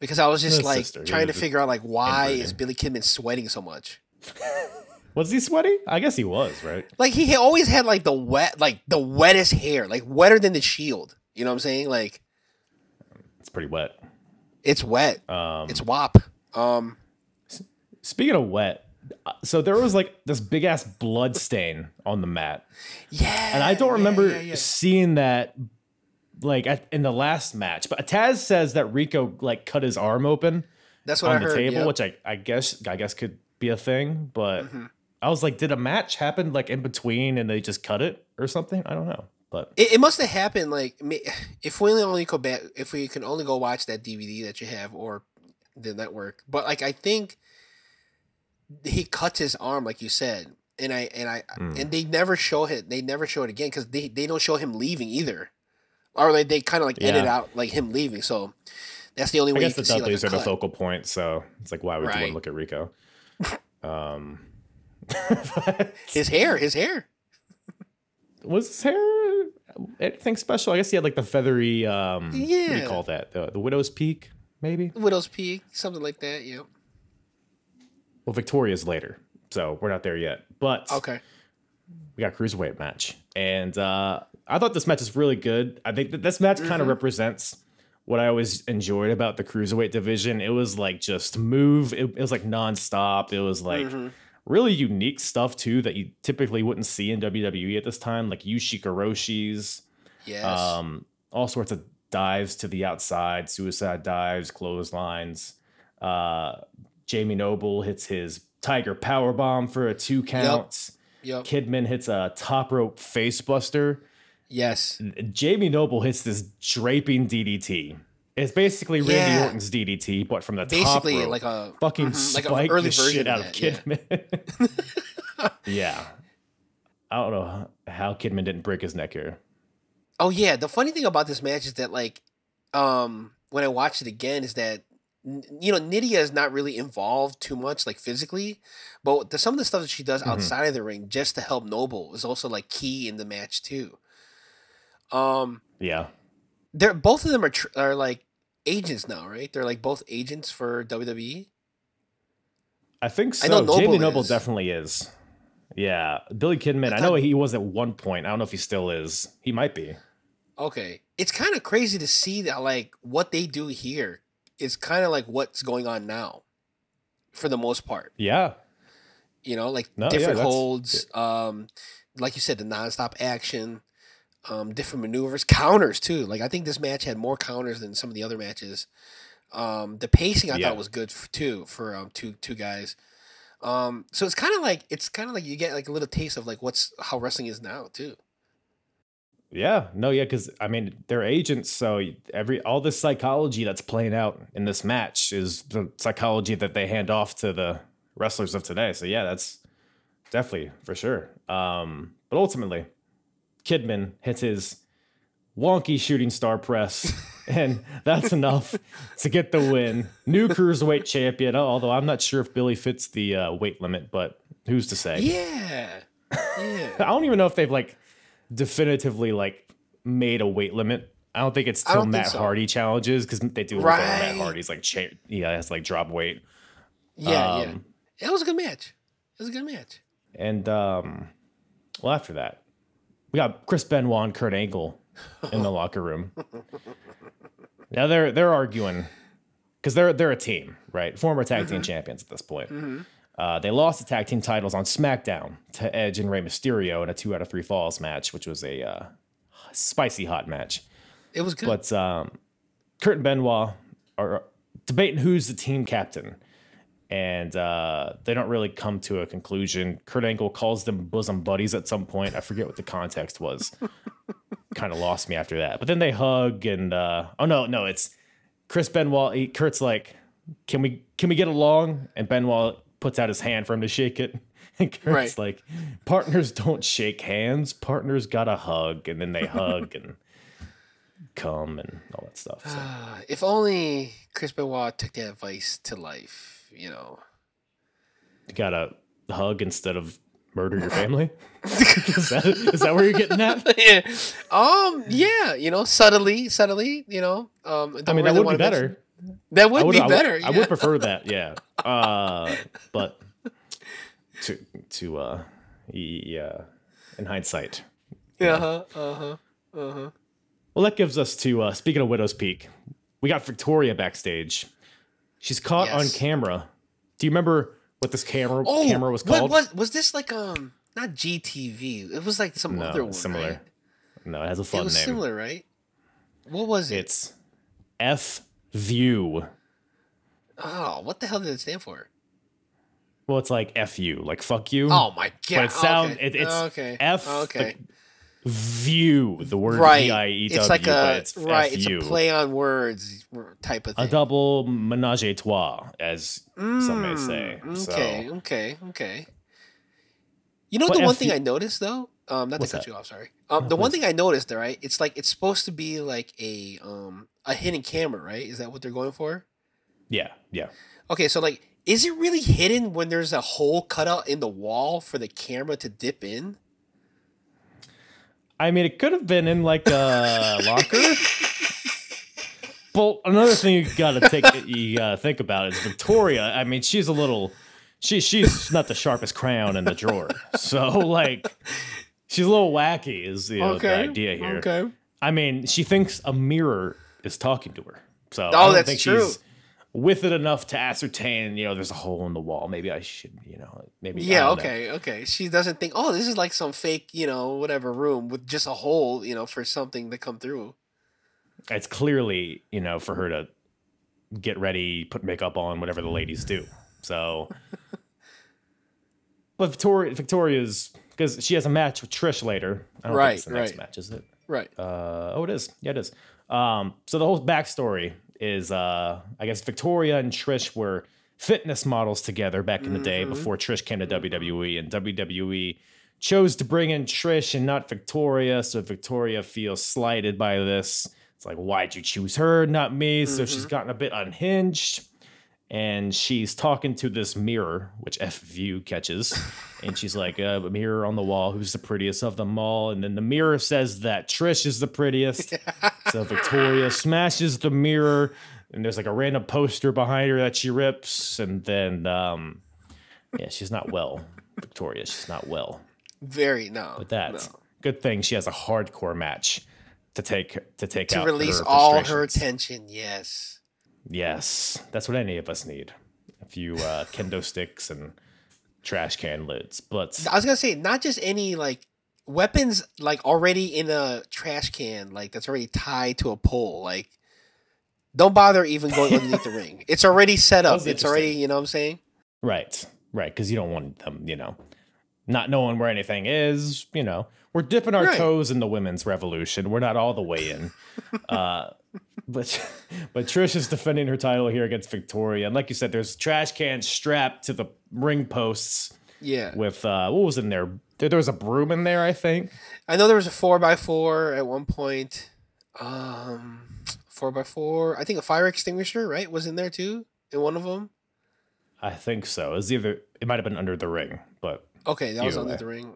because I was just like sister, trying to figure out like why is Billy Kidman sweating so much? Was he sweaty? I guess he was, right? Like he always had like the wet, like the wettest hair, like wetter than the Shield. You know what I'm saying? Like It's pretty wet. it's wet. Um, it's wop. Um, speaking of wet, so there was like this big ass blood stain on the mat, yeah. and I don't remember yeah, yeah. seeing that like at, in the last match. But Taz says that Rico like cut his arm open That's what on I the heard. table, yeah. which I I guess I guess could be a thing, but. Mhm. I was like, did a match happen like in between and they just cut it or something? I don't know. But It, it must have happened like if we only go back if we can only go watch that DVD that you have or the network. But like I think he cuts his arm like you said, and I and I Mm. and they never show it. They never show it again because they they don't show him leaving either, or like they kind of like edit Yeah. out like him leaving. So that's the only I way you guess the like Dudleys a are the focal point, so it's like, why would you want to look at Rico? Um, His hair, his hair. was his hair anything special? I guess he had like the feathery. Um, yeah. what do you call that? The, the widow's peak, maybe. Widow's Peak, something like that. Yep. Well, Victoria's later, so we're not there yet. But Okay. we got a cruiserweight match, and uh, I thought this match is really good. I think that this match kind Mm-hmm. of represents what I always enjoyed about the cruiserweight division. It was like just move. It, it was like nonstop. It was like Mhm. really unique stuff too that you typically wouldn't see in WWE at this time, like Yushi Hiroshi's, Yes. um, all sorts of dives to the outside, suicide dives, clotheslines. Uh, Jamie Noble hits his Tiger Power Bomb for a two count. yep. Kidman hits a top rope face buster. Yes. Jamie Noble hits this draping DDT. It's basically Randy Yeah. Orton's DDT, but from the Basically, top rope. like a fucking mhm, like spike early the shit out of that, yeah. Kidman. Yeah. I don't know how Kidman didn't break his neck here. Oh yeah, the funny thing about this match is that like, um, when I watched it again, is that you know Nydia is not really involved too much like physically, but the, some of the stuff that she does Mhm. outside of the ring just to help Noble is also like key in the match too. Um, Yeah. they're both of them are tr- are like agents now, right? They're like both agents for? WWE. I think so. I know Jamie Noble Noble is. definitely is. Yeah. Billy Kidman, I I, know he was at one point. I don't know if he still is. He might be. Okay, it's kind of crazy to see that like what they do here is kind of like what's going on now, for the most part. Yeah. you know, like No, different that's- holds, um, like you said, the nonstop action, um, different maneuvers, counters too. Like I think this match had more counters than some of the other matches. Um, the pacing I Yeah. thought was good too for um, two two guys. Um, so it's kind of like it's kind of like you get like a little taste of like what's how wrestling is now too. Yeah, no, yeah, because I mean they're agents, so every all this psychology that's playing out in this match is the psychology that they hand off to the wrestlers of today. So yeah, that's definitely for sure. Um, but ultimately, Kidman hits his wonky shooting star press, and that's enough to get the win. New cruiserweight champion. Although I'm not sure if Billy fits the uh, weight limit, but who's to say? Yeah. Yeah. I don't even know if they've like definitively like made a weight limit. I don't think it's I till Matt so. Hardy challenges because they do right. Matt Hardy's like cha- yeah, has to like drop weight. Yeah, yeah. Um, It was a good match. It was a good match. And um, well, after that, we got Chris Benoit and Kurt Angle in the locker room. Now they're they're arguing because they're they're a team, right? Former tag team champions at this point. Uh, they lost the tag team titles on SmackDown to Edge and Rey Mysterio in a two out of three falls match, which was a uh, spicy hot match. It was good. But um, Kurt and Benoit are debating who's the team captain, and uh, they don't really come to a conclusion. Kurt Angle calls them bosom buddies at some point. I forget what the context was. Kind of lost me after that. But then they hug, and uh, oh no, no, it's Chris Benoit. He, Kurt's like, "Can we can we get along?" And Benoit puts out his hand for him to shake it. And Kurt's Right. like, "Partners don't shake hands. Partners gotta hug." And then they hug and come and all that stuff. So. Uh, if only Chris Benoit took that advice to life, you know. You gotta hug instead of murder your family. is, that, is that where you're getting at? yeah. Um. Yeah. You know, subtly, subtly. You know. Um. I mean, that would be wanna mention- better. That would, would, be I would- better. I would prefer that. Yeah. Uh, but to to uh, yeah, in hindsight. Uh huh. Uh huh. Uh huh. Well, that gives us to uh, speaking of Widow's Peak, we got Victoria backstage. She's caught on camera. Do you remember what this camera Oh, camera was what called? was this like um not GTV? It was like some no, other one. similar. Right? No, it has a fun It was name. similar, right? What was it? It's F View. oh, what the hell did it stand for? Well, it's like F you, like fuck you. Oh my god! but it sound okay. it, it's okay. F Okay. View the word right. V I E W, it's like a it's right. It's F-U. a play on words type of a double menage a trois, as some may say. Mm, Okay. So Okay. Okay. You know But the one F- thing I noticed though, um, not to cut that? you off, sorry. Um, the one thing I noticed, there, right? It's like it's supposed to be like a um a hidden camera, right? Is that what they're going for? yeah, yeah. Okay, so like, is it really hidden when there's a hole cut out in the wall for the camera to dip in? I mean, it could have been in like a locker. But another thing you gotta take you gotta think about is Victoria. I mean, she's a little she she's not the sharpest crayon in the drawer. So like she's a little wacky is you know, the idea here. Okay. I mean, she thinks a mirror is talking to her. So I Oh, don't that's think true. she's with it enough to ascertain, you know, there's a hole in the wall. Maybe I should, you know, maybe Yeah. don't know. Okay. Okay. She doesn't think, oh, this is like some fake, you know, whatever room with just a hole, you know, for something to come through. It's clearly, you know, for her to get ready, put makeup on, whatever the ladies do. So, but Victoria, Victoria's because she has a match with Trish later. I don't Right, think it's the next right. match, is it? Right. Uh, oh, it is. Yeah, it is. Um, so the whole backstory is, uh, I guess Victoria and Trish were fitness models together back in the day Mm-hmm. before Trish came to WWE, and WWE chose to bring in Trish and not Victoria. So Victoria feels slighted by this. It's like, why'd you choose her, not me? So Mm-hmm. she's gotten a bit unhinged. And she's talking to this mirror, which F View catches. And she's like, uh, a mirror on the wall, who's the prettiest of them all? And then the mirror says that Trish is the prettiest. so Victoria smashes the mirror, and there's like a random poster behind her that she rips. And then, um, yeah, she's not well. Victoria, she's not well. Very no. But that's no. good thing she has a hardcore match to take to take to out release her all her tension. Yes. Yes, that's what any of us need. A few uh, kendo sticks and trash can lids. But I was gonna say not just any like weapons like already in a trash can like that's already tied to a pole like don't bother even going underneath the ring it's already set up it's already you know what i'm saying right, right, because you don't want them, you know, not knowing where anything is. You know, we're dipping our Right. toes in the women's revolution. We're not all the way in. uh, but but Trish is defending her title here against Victoria, and like you said, there's trash cans strapped to the ring posts Yeah. with uh, what was in there? There, there was a broom in there, I think. I know there was a four by four at one point. Um, four by four. I think a fire extinguisher, right, was in there too in one of them. I think so. It was either it might have been under the ring, but Okay, that was Either under way. the ring.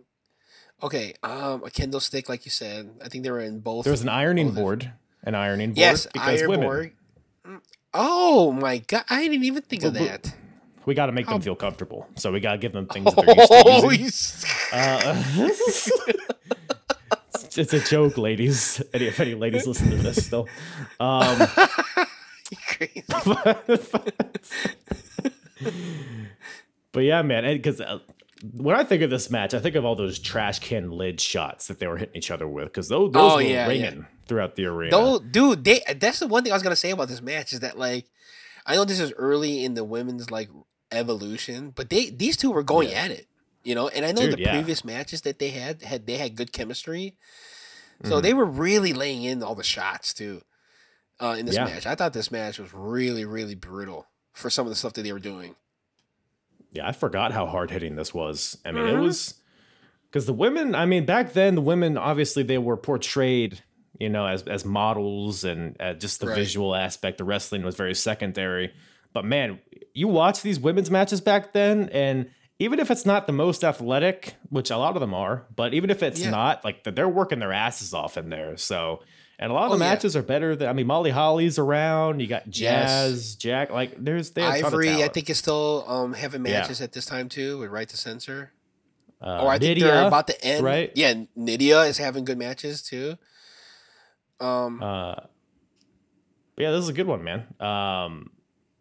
Okay, um, a kendo stick, like you said. I think they were in both. there was an ironing board, an ironing board Yes, because iron women. board. Oh my god! I didn't even think of that. We got to make them feel comfortable, so we got to give them things that they're used to Oh, using. Uh, it's a joke, ladies. Any, if any ladies listen to this still. Um, but yeah, man, because when I think of this match, I think of all those trash can lid shots that they were hitting each other with, because those, those Oh, were yeah, ringing throughout the arena. No, dude, they that's the one thing I was gonna say about this match is that like I know this is early in the women's like evolution, but they these two were going Yeah. at it, you know. And I know Dude, the yeah. previous matches that they had had they had good chemistry, Mm-hmm. so they were really laying in all the shots too. Uh, in this Yeah. match, I thought this match was really really brutal for some of the stuff that they were doing. Yeah, I forgot how hard hitting this was. I mean, Mhm. it was because the women. I mean, back then the women obviously they were portrayed, you know, as as models and uh, just the Right. visual aspect. The wrestling was very secondary. But man, you watch these women's matches back then, and even if it's not the most athletic, which a lot of them are, but even if it's Yeah. not, like they're working their asses off in there. So. And a lot of the Oh, yeah. matches are better than I mean Molly Holly's around. You got Yes. Jazz, Jack. Like there's they have a ton of Ivory, I think, is still um having Yeah. matches at this time too with Right to Censor. uh, or I think they're about to end. right? Yeah, Nydia is having good matches too. Um, Uh, yeah, this is a good one, man. Um,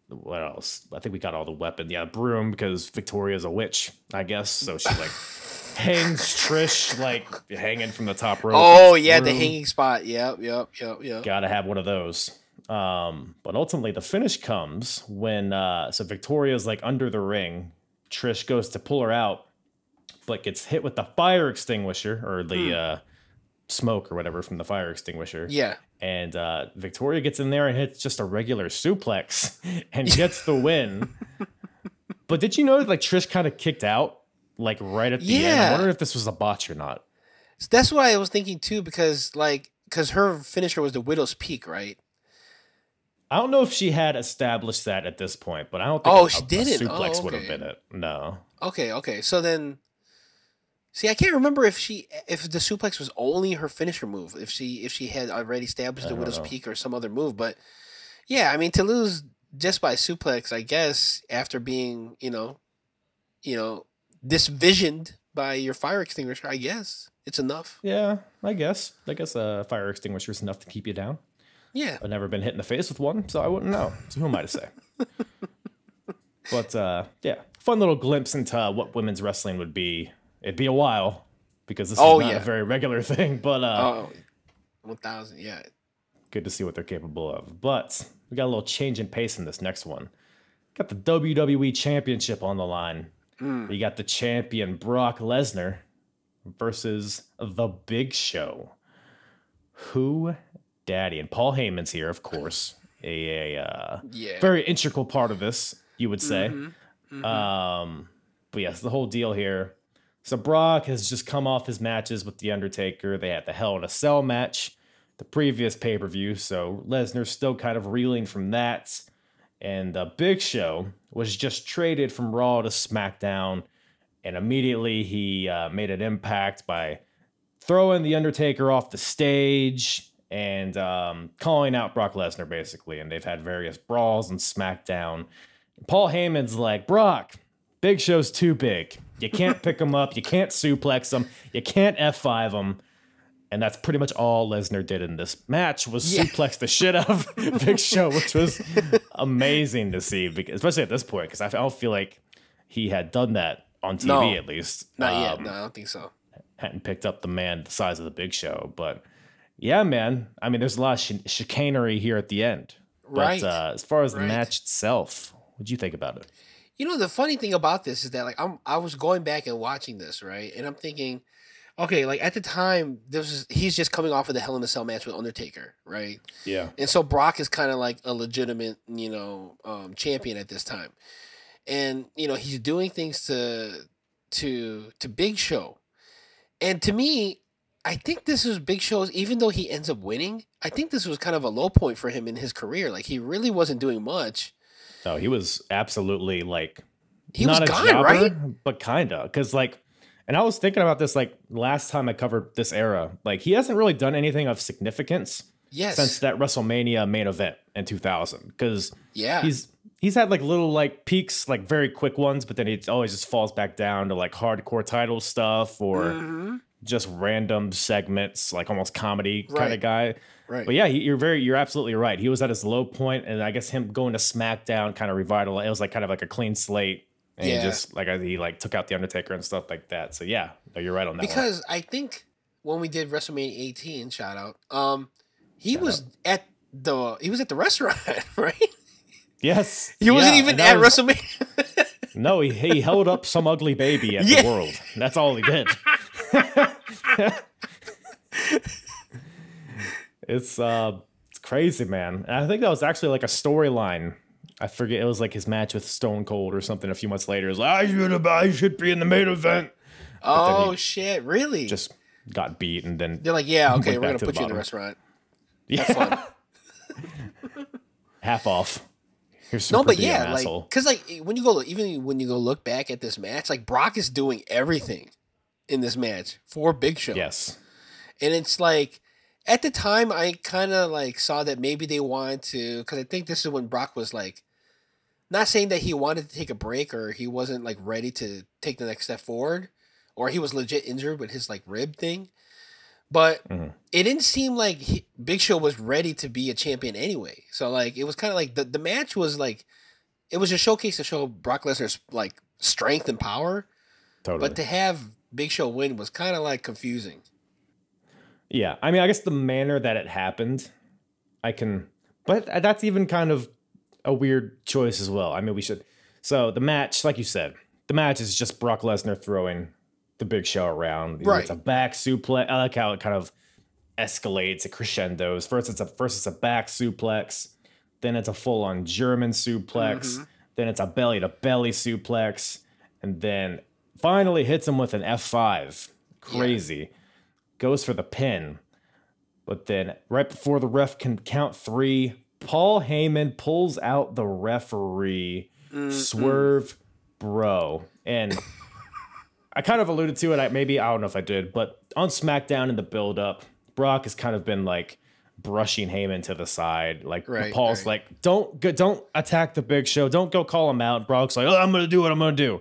what else? I think we got all the weapon. Yeah, broom because Victoria's a witch, I guess. So she like hangs Trish like hanging from the top rope. oh yeah, the hanging spot. Yep, yep, yep, yep. Gotta have one of those. Um, but ultimately, the finish comes when uh, so Victoria's like under the ring. Trish goes to pull her out, but gets hit with the fire extinguisher or the uh, smoke or whatever from the fire extinguisher. Yeah. and uh, Victoria gets in there and hits just a regular suplex and gets the win. but did you notice like Trish kind of kicked out like right at the end? Yeah. I wonder if this was a botch or not. So that's what I was thinking too, because like, because her finisher was the Widow's Peak, right? I don't know if she had established that at this point, but I don't think Oh, a, she a didn't? suplex Oh, would have been it. No. Okay, okay. So then, see, I can't remember if she if the suplex was only her finisher move, if she if she had already established the Widow's know. Peak or some other move. But yeah, I mean to lose just by suplex, I guess after being you know, you know, disvisioned by your fire extinguisher, I guess it's enough. Yeah, I guess. I guess a fire extinguisher is enough to keep you down. Yeah. I've never been hit in the face with one, so I wouldn't know. So who am I to say? but uh, yeah, fun little glimpse into what women's wrestling would be. It'd be a while because this Oh, is not yeah. a very regular thing, but uh, Oh, one thousand. Yeah. good to see what they're capable of. But we got a little change in pace in this next one. Got the WWE Championship on the line. Mm. You got the champion Brock Lesnar versus the Big Show. Who daddy? And Paul Heyman's here, of course. A, a uh, Yeah. very integral part of this, you would say. Mhm, mhm. Um, but yes, the whole deal here. So Brock has just come off his matches with The Undertaker. They had the Hell in a Cell match, the previous pay per view. So Lesnar's still kind of reeling from that. And the Big Show was just traded from Raw to SmackDown. And immediately he uh, made an impact by throwing The Undertaker off the stage and um, calling out Brock Lesnar, basically. And they've had various brawls and SmackDown. Paul Heyman's like, Brock, Big Show's too big. You can't pick him up. You can't suplex him. You can't F5 him. And that's pretty much all Lesnar did in this match was Yeah. suplex the shit out of Big Show, which was amazing to see, because, especially at this point, because I don't feel like he had done that on TV No. at least. Not yet. Um, No, I don't think so. hadn't picked up the man the size of the Big Show, but yeah, man. I mean, there's a lot of ch- chicanery here at the end. But Right. uh, as far as the Right. match itself, what'd you think about it? You know, the funny thing about this is that like I'm I was going back and watching this right, and I'm thinking, okay, like at the time this is he's just coming off of the Hell in a Cell match with Undertaker, right? Yeah. And so Brock is kind of like a legitimate, you know, um, champion at this time, and you know he's doing things to to to Big Show, and to me, I think this was Big Show's. Even though he ends up winning, I think this was kind of a low point for him in his career. Like he really wasn't doing much. No, he was absolutely like He was not a gone, jobber, right? but kinda. Because like, and I was thinking about this like last time I covered this era. Like, he hasn't really done anything of significance Yes. since that WrestleMania main event in 2000. Because yeah. he's he's had like little like peaks, like very quick ones, but then he always just falls back down to like hardcore title stuff or Mhm. just random segments, like almost comedy kind of guy. Right. But yeah, he, you're very, you're absolutely right. He was at his low point, and I guess him going to SmackDown kind of revitalized. It was like kind of like a clean slate, and Yeah. he just like he like took out the Undertaker and stuff like that. So yeah, no, you're right on that. one. because I think when we did WrestleMania 18, shout out, um, he Shout was at the he was at the restaurant, right? yes, He wasn't even at was- WrestleMania. No, he, he held up some ugly baby at Yeah. the world. That's all he did. it's uh, it's crazy, man. And I think that was actually like a storyline. I forget it was like his match with Stone Cold or something. A few months later, it was like I should I should be in the main event. oh shit! Really? Just got beat, and then they're like, yeah, okay, we're gonna to put you in the restaurant. yeah, half off. Here's no, but yeah, like, asshole. cause like when you go, even when you go look back at this match, like Brock is doing everything in this match for Big Show. yes, and it's like at the time I kind of like saw that maybe they wanted to because I think this is when Brock was like not saying that he wanted to take a break or he wasn't like ready to take the next step forward or he was legit injured with his like rib thing but Mhm. it didn't seem like he, Big Show was ready to be a champion anyway so like it was kind of like the, the match was like it was a showcase to show Brock Lesnar's like strength and power totally. but to have Big Show win was kind of like confusing Yeah, I mean, I guess the manner that it happened, I can, but that's even kind of a weird choice as well. I mean, we should. So the match, like you said, the match is just Brock Lesnar throwing the Big Show around. Right. It's a back suplex. I like how it kind of escalates, it crescendos. First, it's a first it's a back suplex, then it's a full on German suplex, mm-hmm. then it's a belly to belly suplex, and then finally hits him with an F five. Crazy goes for the pin. But then, right before the ref can count three, Paul Heyman pulls out the referee, swerve, bro. And I kind of alluded to it. I, maybe, I don't know if I did, but on SmackDown in the build up, Brock has kind of been like brushing Heyman to the side. Like, Right, Paul's right. like, don't go, don't attack the big show. Don't go call him out. Brock's like, oh, I'm going to do what I'm going to do.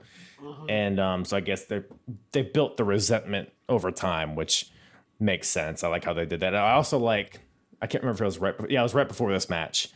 And um, so I guess they they built the resentment over time, which makes sense. I like how they did that. I also like I can't remember if it was right. Yeah, it was right before this match.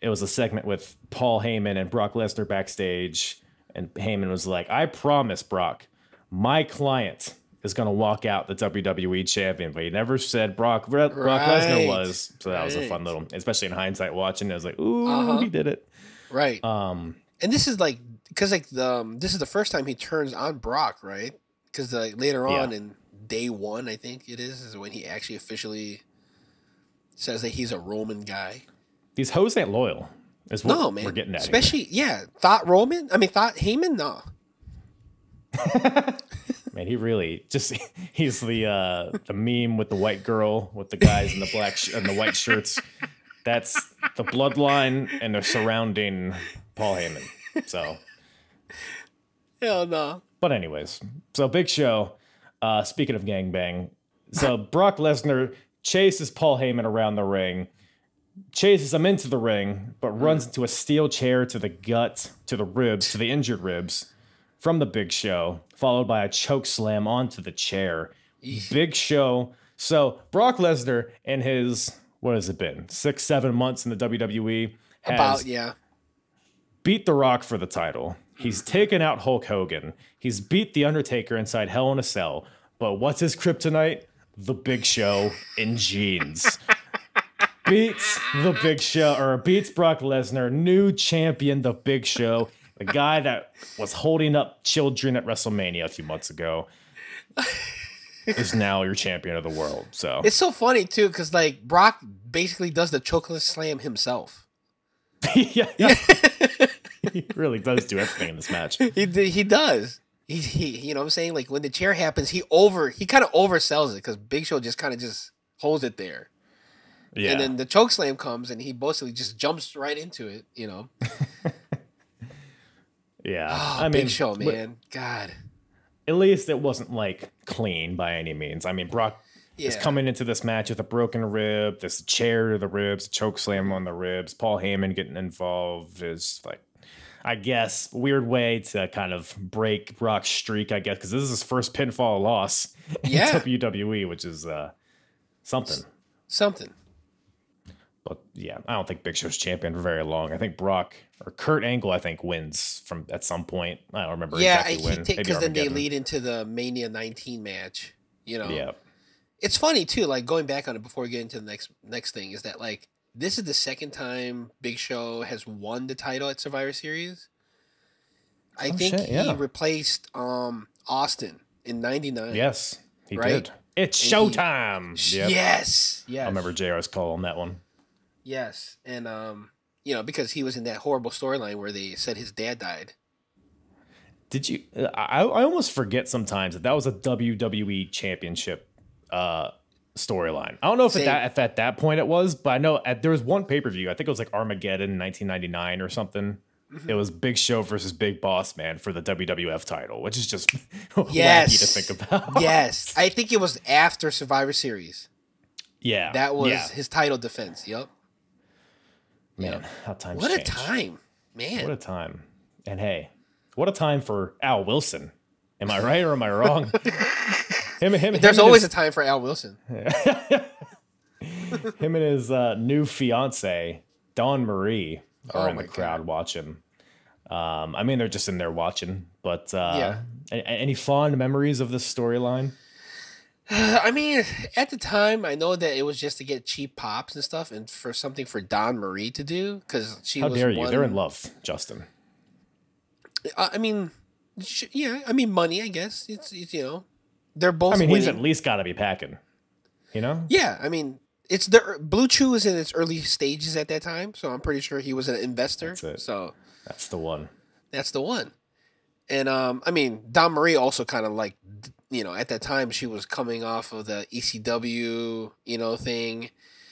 It was a segment with Paul Heyman and Brock Lesnar backstage, and Heyman was like, "I promise, Brock, my client is going to walk out the WWE champion." But he never said Brock Brock Lesnar was. So that was a fun little, especially in hindsight watching. I was like, "Ooh, Uh-huh. he did it." right Um, And this is like because like the um, this is the first time he turns on Brock, right? Because like later on Yeah. in day one, I think it is, is when he actually officially says that he's a Roman guy. these hoes ain't loyal. Is what no, man. we're getting at. here. Especially, yeah, thought Roman. I mean, thought Heyman. No, Man, he really just he's the uh the meme with the white girl with the guys in the black sh- and the white shirts. That's the bloodline and they're surrounding Paul Heyman. So, hell no. but anyways, so big show. Uh speaking of gangbang, so Brock Lesnar chases Paul Heyman around the ring, chases him into the ring, but hmm. runs into a steel chair to the gut, to the ribs, to the injured ribs from the Big Show, followed by a choke slam onto the chair. Big Show. So Brock Lesnar in his what has it been six seven months in the WWE has About yeah, beat The Rock for the title. He's mm-hmm. taken out Hulk Hogan. He's beat The Undertaker inside Hell in a Cell. But what's his kryptonite? The Big Show in jeans. beats The Big Show, or beats Brock Lesnar, new champion, The Big Show, the guy that was holding up children at WrestleMania a few months ago, is now your champion of the world. So It's so funny too, because like Brock basically does the choke slam himself. yeah, yeah. he really does do everything in this match. He he does. He, he you know what I'm saying like when the chair happens, he over he kind of oversells it because Big Show just kind of just holds it there, Yeah, and then the choke slam comes and he basically just jumps right into it. You know, yeah. oh, I mean, Big Show w- man, God, at least it wasn't like clean by any means. I mean, Brock is coming into this match with a broken rib, this chair to the ribs, choke slam mm-hmm. on the ribs. Paul Heyman getting involved is like, I guess, weird way to kind of break Brock's streak. I guess because this is his first pinfall loss in WWE, which is uh, something. something. But yeah, I don't think Big Show's champion for very long. I think Brock or Kurt Angle, I think, wins from at some point. I don't remember Yeah, exactly because then they lead into the Mania 19 match. You know, Yeah. it's funny too. Like going back on it before we get into the next next thing is that like this is the second time Big Show has won the title at Survivor Series. I Oh, think shit, he replaced um Austin in '99. Yes, he Right? did. It's And he- showtime. Yep. Yes. Yes. I remember JR's call on that one. Yes, and um, you know, because he was in that horrible storyline where they said his dad died. Did you? I, I almost forget sometimes that that was a WWE Championship uh, storyline. I don't know if at that if at that point it was, but I know at, there was one pay per view. I think it was like Armageddon in 1999 or something. Mm-hmm. It was Big Show versus Big Boss Man for the WWF title, which is just Yes. wacky to think about. yes, I think it was after Survivor Series. yeah, That was yeah. his title defense. Yep. man. How times What a time, man. What a time. And hey, what a time for Al Wilson. Am I right or am I wrong? him, him, There's him always his, a time for Al Wilson. him and his uh, new fiance, Dawn Marie, are Oh in the crowd watching. Um, I mean, they're just in there watching. But uh, Yeah. any fond memories of this storyline? I mean, at the time, I know that it was just to get cheap pops and stuff, and for something for Dawn Marie to do because she How dare you? one- They're in love, Justin. I I mean, yeah. I mean, money. I guess it's, it's you know, they're both. I mean, he's at least got to be packing. You know? Yeah, I mean, it's the BlueChew was in its early stages at that time, so I'm pretty sure he was an investor. That's. So That's the one. that's the one. And um, I mean, Dawn Marie also kind of like, you know, at that time she was coming off of the ECW, you know, thing,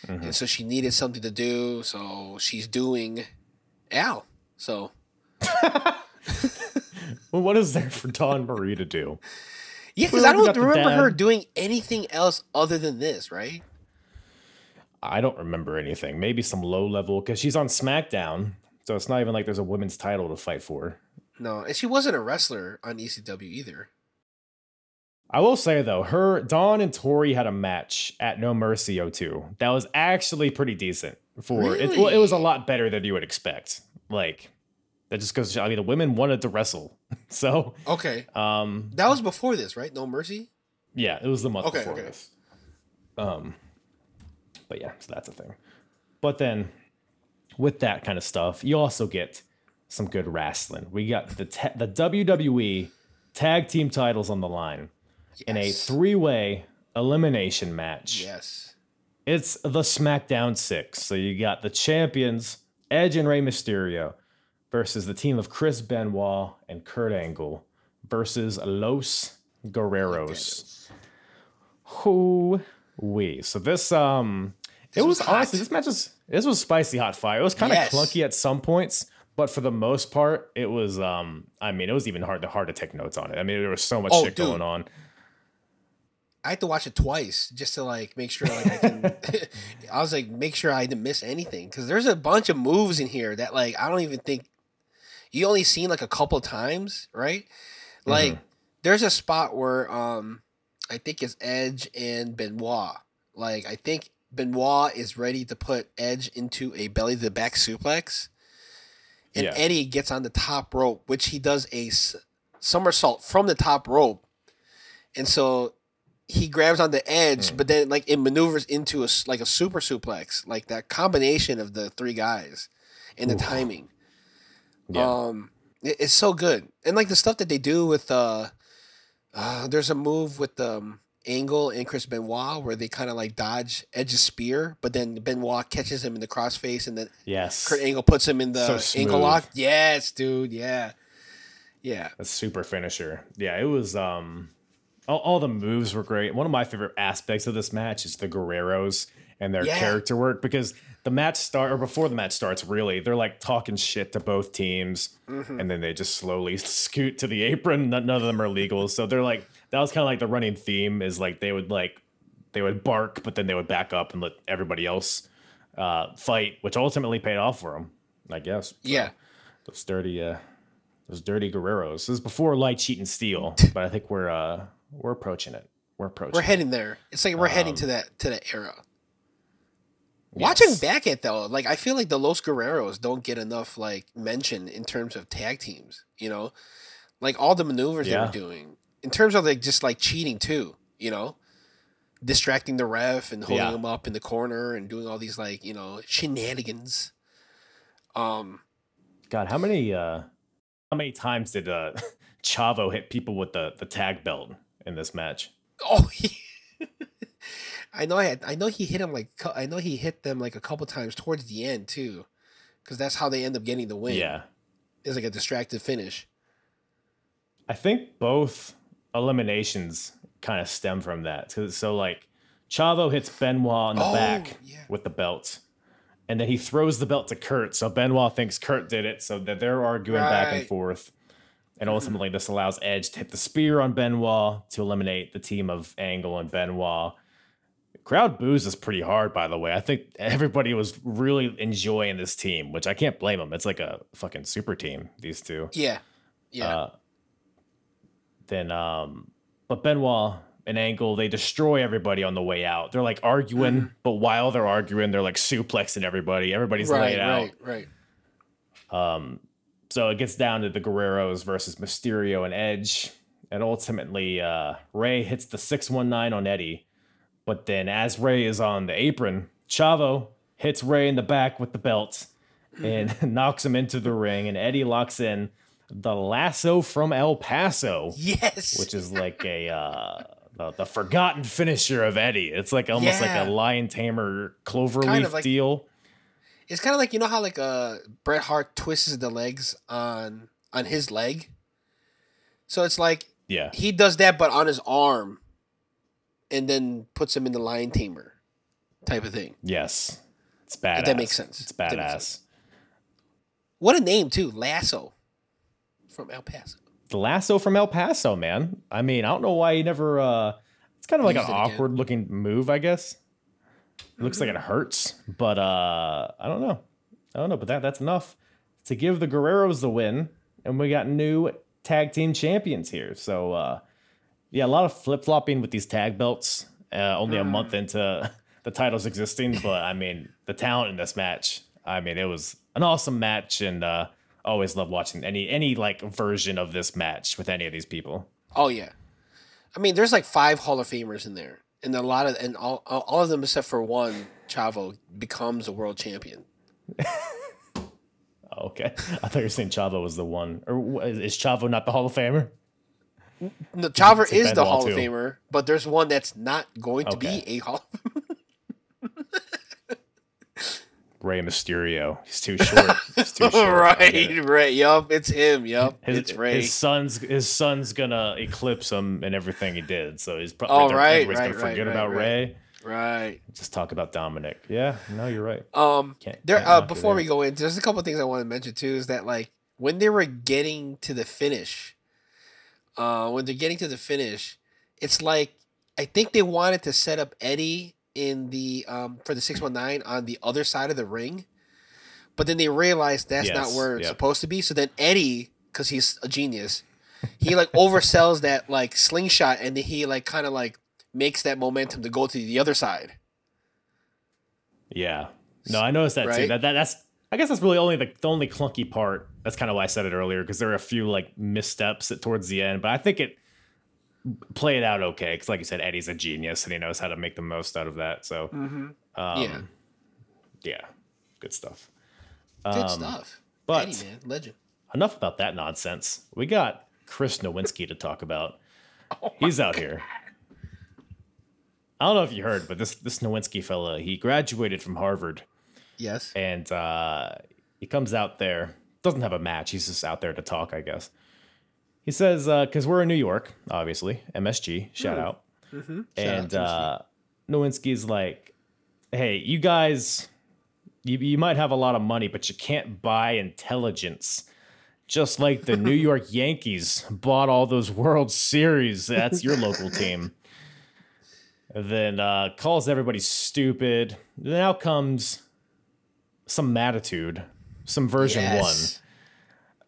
Mm-hmm. and so she needed something to do. So she's doing Al. So Well, what is there for Dawn Marie to do? Yeah, because I don't remember her doing anything else other than this, right? I don't remember anything. Maybe some low level because she's on SmackDown, so it's not even like there's a women's title to fight for. No, and she wasn't a wrestler on ECW either. I will say though, her Dawn and Torrie had a match at No Mercy 02 that was actually pretty decent. For it, well, it was a lot better than you would expect. Like that just goes. I mean, the women wanted to wrestle, so Okay, um, that was before this, right? No Mercy. yeah, it was the month Okay, before okay. this. Um, but yeah, so that's a thing. But then with that kind of stuff, you also get some good wrestling. We got the ta- the WWE tag team titles on the line in a three-way elimination match. Yes. It's the SmackDown Six. So you got the champions Edge and Rey Mysterio versus the team of Chris Benoit and Kurt Angle versus Los Guerreros. Who we? So this um, it was, was honestly this match was this was spicy hot fire. It was kind of Yes. clunky at some points, but for the most part, it was um, I mean, it was even hard to hard to take notes on it. I mean, there was so much Oh, shit dude. going on. I had to watch it twice just to like make sure like I can. I was like make sure I didn't miss anything because there's a bunch of moves in here that like I don't even think you only seen like a couple times, right? Like there's a spot where um I think it's Edge and Benoit. Like I think Benoit is ready to put Edge into a belly to the back suplex, and Yeah. Eddie gets on the top rope, which he does a s- somersault from the top rope, and so he grabs on the edge, but then like it maneuvers into a like a super suplex, like that combination of the three guys and the timing. Yeah. Um, It- It's so good, and like the stuff that they do with uh, uh there's a move with um Angle and Chris Benoit where they kind of like dodge Edge's spear, but then Benoit catches him in the crossface, and then Yes. Kurt Angle puts him in the So ankle lock. Yes, dude. Yeah, yeah. a super finisher. Yeah, it was um all, all the moves were great. One of my favorite aspects of this match is the Guerreros and their Yeah. character work because the match start or before the match starts, really, they're like talking shit to both teams, Mm-hmm. and then they just slowly scoot to the apron. None, none of them are legal, so they're like that was kind of like the running theme is like they would like they would bark, but then they would back up and let everybody else uh, fight, which ultimately paid off for them, I guess. Yeah. those dirty uh, those dirty Guerreros. This is before light, cheat, and steal, but I think we're uh we're approaching it. We're approaching. We're it. heading there. It's like we're heading to that to that era. Watching back at though, like I feel like the Los Guerreros don't get enough like mention in terms of tag teams. You know, like all the maneuvers they Yeah. were doing in terms of like just like cheating too. You know, distracting the ref and holding Yeah. him up in the corner and doing all these like you know shenanigans. Um, God, how many uh how many times did uh Chavo hit people with the the tag belt in this match? Oh, he, I know. I had. I know he hit him like. I know he hit them like a couple times towards the end too, because that's how they end up getting the win. Yeah. it's like a distracted finish. I think both eliminations kind of stem from that. So like Chavo hits Benoit on the Oh, back yeah. with the belt. And then he throws the belt to Kurt. So Benoit thinks Kurt did it. So that they're arguing back and forth. And mm-hmm. ultimately this allows Edge to hit the spear on Benoit to eliminate the team of Angle and Benoit. Crowd boos is pretty hard, by the way. I think everybody was really enjoying this team, which I can't blame them. It's like a fucking super team, these two Yeah, yeah. Uh, then um but Benoit and Angle they destroy everybody on the way out. They're like arguing, but while they're arguing, they're like suplexing everybody. Everybody's right, laid out. right, right. Um, so it gets down to the Guerreros versus Mysterio and Edge. And ultimately, uh, Rey hits the 619 on Eddie. But then, as Rey is on the apron, Chavo hits Rey in the back with the belt and knocks him into the ring. And Eddie locks in the lasso from El Paso, Yes, which is like a. Uh, the, the forgotten finisher of Eddie. It's like almost Yeah. like a lion tamer cloverleaf Kind of like- deal. it's kind of like you know how like uh Bret Hart twists the legs on on his leg. So it's like Yeah. he does that, but on his arm, and then puts him in the lion tamer, type of thing. Yes. It's badass. that makes sense. It's badass. sense. What a name too, Lasso, from El Paso. the lasso from El Paso, man. I mean, I don't know why he never. uh It's kind of like an it again. Awkward looking move, I guess. It looks like it hurts, but uh I don't know. I don't know, but that that's enough to give the Guerreros the win, and we got new tag team champions here. So uh yeah, a lot of flip flopping with these tag belts. Uh, only a Mm. month into the titles existing, but I mean the talent in this match. I mean, it was an awesome match, and uh always love watching any any like version of this match with any of these people. Oh yeah, I mean, there's like five Hall of Famers in there, and a lot of and all all of them except for one, Chavo becomes a world champion. Okay, I thought you were saying Chavo was the one, or is Chavo not the Hall of Famer? No, is the Hall of. Famer, but there's one that's not going to Okay. be a Hall. Rey Mysterio. He's too short. He's too short. Right, right. Yup, it's him. Yup, His, it's Rey. his son's his son's gonna eclipse him and everything he did. So he's probably Oh, right, everybody's right, gonna right, forget right, about right. Rey. right. Just talk about Dominik. Yeah, no, you're right. Um, Can't- there. can't Uh, before we go in, there's a couple of things I want to mention too. Is that like when they were getting to the finish, uh, when they're getting to the finish, it's like I think they wanted to set up Eddie in the um for the six one nine on the other side of the ring, but then they realized that's not where it's yep. supposed to be. So then Eddie, because he's a genius, he like oversells that like slingshot, and then he like kind of like makes that momentum to go to the other side. Yeah. No, I noticed that too. That, that that's I guess that's really only the, the only clunky part. That's kind of why I said it earlier because there are a few like missteps at, towards the end, but I think it played out okay because, like you said, Eddie's a genius and he knows how to make the most out of that. So, um, yeah, yeah, good stuff. good Um, stuff. but- Eddie, man, legend. enough about that nonsense. We got Chris Nowinski to talk about. He's out here. I don't know if you heard, but this this Nowinski fella, he graduated from Harvard, Yes. and uh, he comes out there. Doesn't have a match. He's just out there to talk, I guess. He says, because we're in New York, obviously, MSG, shout out. and uh, Nowinski's like, hey, you guys, you, you might have a lot of money, but you can't buy intelligence. Just like the New York Yankees bought all those World Series. That's your local team. And then uh, calls everybody stupid. Then out comes some Mattitude, some version one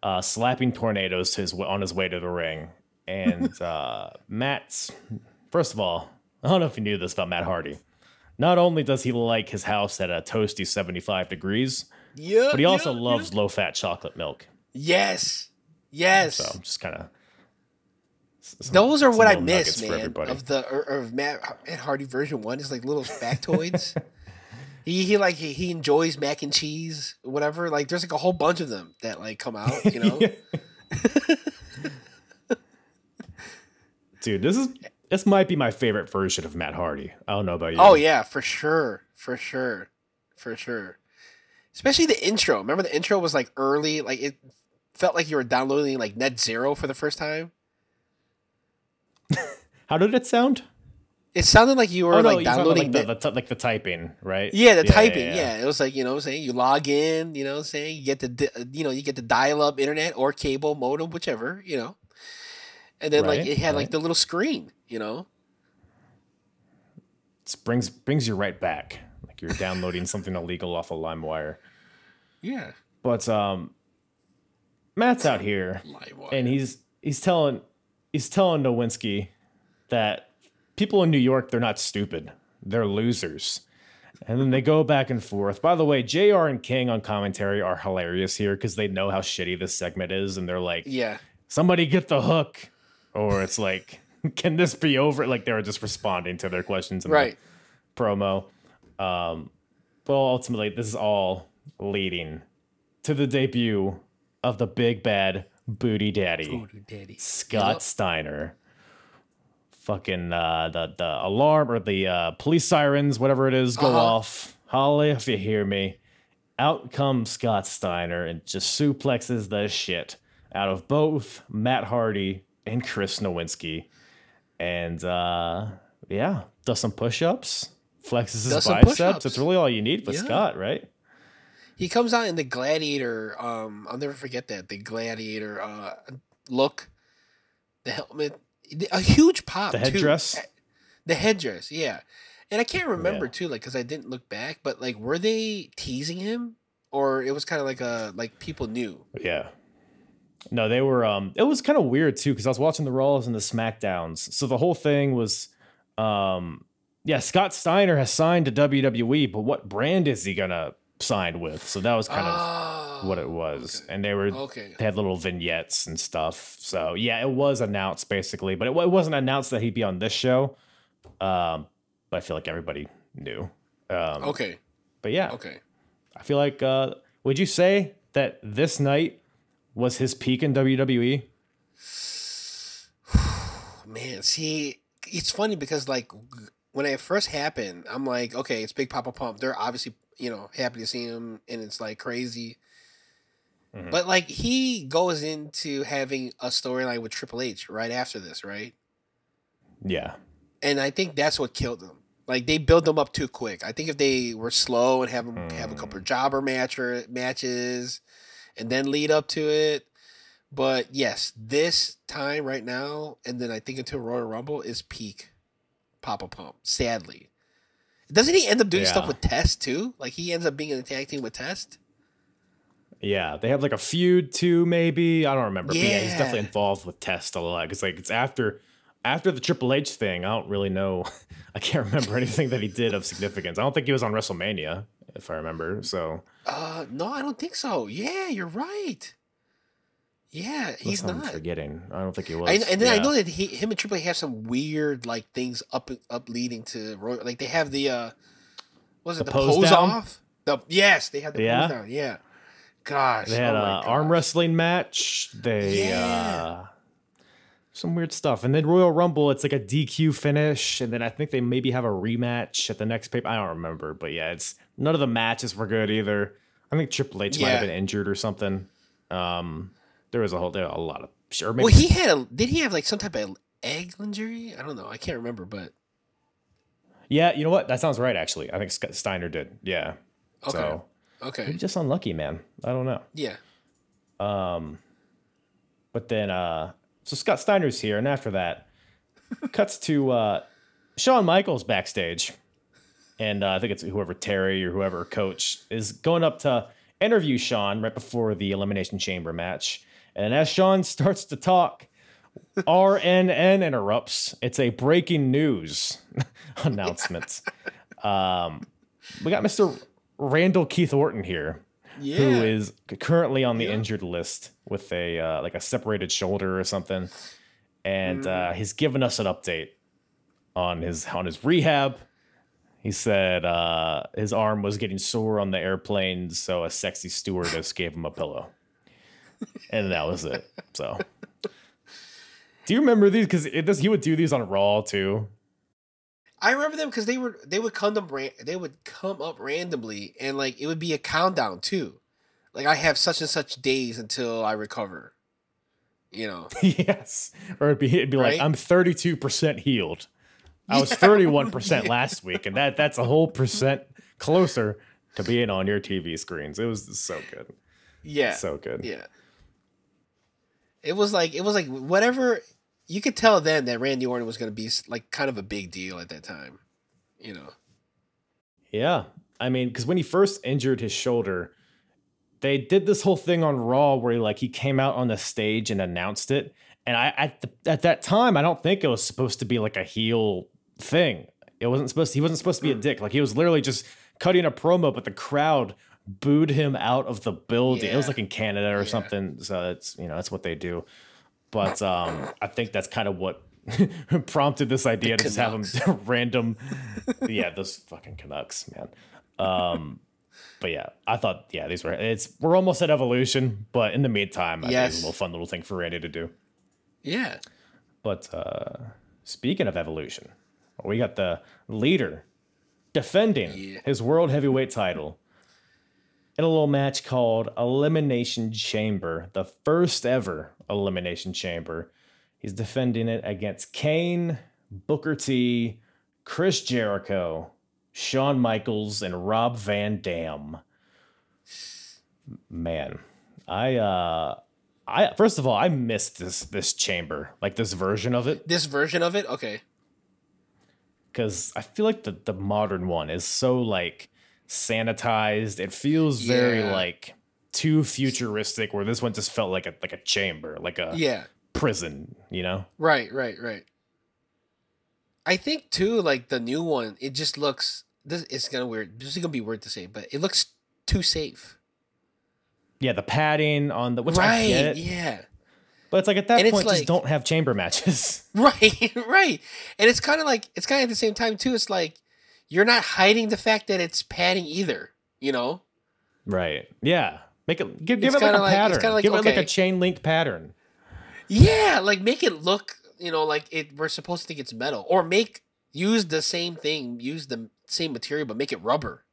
uh, slapping tornadoes to his on his way to the ring. And uh, Matt's first of all, I don't know if you knew this about Matt Hardy. Not only does he like his house at a toasty 75 degrees, Yeah. but he also yeah, loves low fat chocolate milk. Yes. Yes. So just kind of Those are what I miss, man. everybody. Of the or, or of Matt, Matt Hardy version one is like little factoids. He, he like he, he enjoys mac and cheese, whatever. Like there's like a whole bunch of them that like come out. You know. dude, this is this might be my favorite version of Matt Hardy. I don't know about you. Oh yeah, for sure, for sure, for sure. Especially the intro. Remember the intro was like early, like it felt like you were downloading like Net Zero for the first time. How did it sound? It sounded like you were oh no, like you're talking about, downloading like the, the, like the typing, right? Yeah, the typing. Yeah, it was like you know, what I'm saying you log in. You know, what I'm saying you get the di- you know you get the dial up internet or cable modem, whichever. You know, and then like it had like the little screen. You know. It brings brings you right back, like you're downloading something illegal off of LimeWire. Yeah. But um, Matt's out here, and he's he's telling he's telling Nowinski that people in New York they're not stupid, they're losers. And then they go back and forth. By the way, Jr. and King on commentary are hilarious here because they know how shitty this segment is, and they're like, Yeah. "Somebody get the hook," or it's like, "Can this be over?" Like they were just responding to their questions in the Right. promo. Um, but ultimately, this is all leading to the debut of the big bad booty daddy, Daddy. Scott Yep. Steiner. Fucking uh, the the alarm or the uh, police sirens, whatever it is, go Uh-huh. off. Holly, if you hear me. Out comes Scott Steiner and just suplexes the shit out of both Matt Hardy and Chris Nowinski. And uh, yeah, does some push ups, flexes his Does biceps. That's really all you need with Yeah. Scott, right? He comes out in the gladiator. Um, I'll never forget that the gladiator uh look, the helmet, a huge pop. The too. headdress. The headdress, yeah. And I can't remember Yeah. too, like, cause I didn't look back. But like, were they teasing him, or it was kind of like a like people knew? Yeah. No, they were. Um, it was kind of weird too because I was watching the Raws and the Smackdowns. So the whole thing was, um, yeah, Scott Steiner has signed to WWE, but what brand is he gonna sign with? So that was kind of what it was. And they were Okay. they had little vignettes and stuff. So yeah, it was announced basically, but it, it wasn't announced that he'd be on this show. Um, but I feel like everybody knew. Um, Okay. But yeah, Okay. I feel like. Uh, would you say that this night was his peak in? WWE? Man, see, it's funny because like when it first happened, I'm like, okay, it's Big Papa Pump. They're obviously you know happy to see him, and it's like crazy. Mhm. But like he goes into having a storyline with Triple H right after this, right? Yeah, And I think that's what killed them. Like they build them up too quick. I think if they were slow and have 'em have a couple of jobber match or matches, and then lead up to it. But yes, this time right now, and then I think until Royal Rumble is peak Papa Pump. Sadly, doesn't he end up doing stuff with Test too? Like he ends up being in a tag team with Test. Yeah. They have like a feud too, maybe. I don't remember. But yeah, he's definitely involved with Test a lot. It's like it's after after the Triple H thing. I don't really know. I can't remember anything that he did of significance. I don't think he was on WrestleMania, if I remember. So Uh, no, I don't think so. Yeah, you're right. Yeah, he's unless I'm not. forgetting. I don't think he was. I, and then I know that he, him and Triple H have some weird like things up up leading to Roy- like they have the uh, was it The the, pose pose, off? The yes, they have the Yeah? pose down. Yeah, gosh. They had oh an arm wrestling match. They Yeah. uh some weird stuff. And then Royal Rumble, it's like a DQ finish. And then I think they maybe have a rematch at the next paper. I don't remember, but yeah, it's none of the matches were good either. I think Triple H might have been injured or something. Um, there was a whole there a lot of sure maybe Well, he had a. Did he have like some type of egg injury? I don't know. I can't remember, but yeah. You know what? That sounds right. Actually, I think Steiner did. Yeah. Okay. So okay. maybe just unlucky, man. I don't know. Yeah. Um, but then, uh, so Scott Steiner's here, and after that, cuts to uh, Shawn Michaels backstage, and uh, I think it's whoever Terry or whoever coach is going up to interview Shawn right before the Elimination Chamber match, and as Shawn starts to talk. RNN interrupts. It's a breaking news announcement. Um, we got Mr. Randall Keith Orton here Yeah. who is currently on the Yeah. injured list with a uh, like a separated shoulder or something, and uh, Mm. he's given us an update on his on his rehab. He said uh, his arm was getting sore on the airplane, so a sexy stewardess gave him a pillow, and that was it. So, do you remember these? Because he would do these on Raw too. I remember them because they were they would come up ran- they would come up randomly and like it would be a countdown too. Like I have such and such days until I recover. You know. yes, or it'd be it'd be like I'm 32 percent healed. I was 31 percent last week, and that that's a whole percent closer to being on your TV screens. It was so good, Yeah. so good. Yeah. It was like it was like whatever you could tell then that Randy Orton was going to be like kind of a big deal at that time. You know. Yeah. I mean, because when he first injured his shoulder, they did this whole thing on Raw where he, like he came out on the stage and announced it. And I at the, at that time, I don't think it was supposed to be like a heel thing. It wasn't supposed. To, he wasn't supposed to be a dick. Like he was literally just cutting a promo, but the crowd booed him out of the building. It was like in Canada or Yeah. something. So it's you know that's what they do. But um, I think that's kind of what prompted this idea to just have them random. yeah, those fucking Canucks, man. Um, but yeah, I thought yeah these were it's we're almost at evolution, but in the meantime, I think it's Yes. a little fun little thing for Randy to do. Yeah. But uh, speaking of evolution, we got the leader defending Yeah. his world heavyweight title in a little match called Elimination Chamber, the first ever Elimination Chamber. He's defending it against Kane, Booker T, Chris Jericho, Shawn Michaels, and Rob Van Dam. Man, I uh I first of all, I missed this this chamber, like this version of it, This version of it, okay. because I feel like the the modern one is so like sanitized. It feels very Yeah. like too futuristic. Where this one just felt like a like a chamber, like a Yeah. prison. You know? Right, right, right. I think too, like the new one, it just looks. This it's gonna weird. This is gonna be weird to say, but it looks too safe. Yeah, the padding on the which I right. get, Yeah. but it's like at that And point, just don't have chamber matches. Right. Right. And it's kind of like it's kind of at the same time too. It's like you're not hiding the fact that it's padding either. You know. right? Yeah. Make it give, give it like a like- pattern. like, give it like a chain link pattern. Yeah, like make it look, you know, like it. We're supposed to think it's metal, or make use the same thing, use the same material, but make it rubber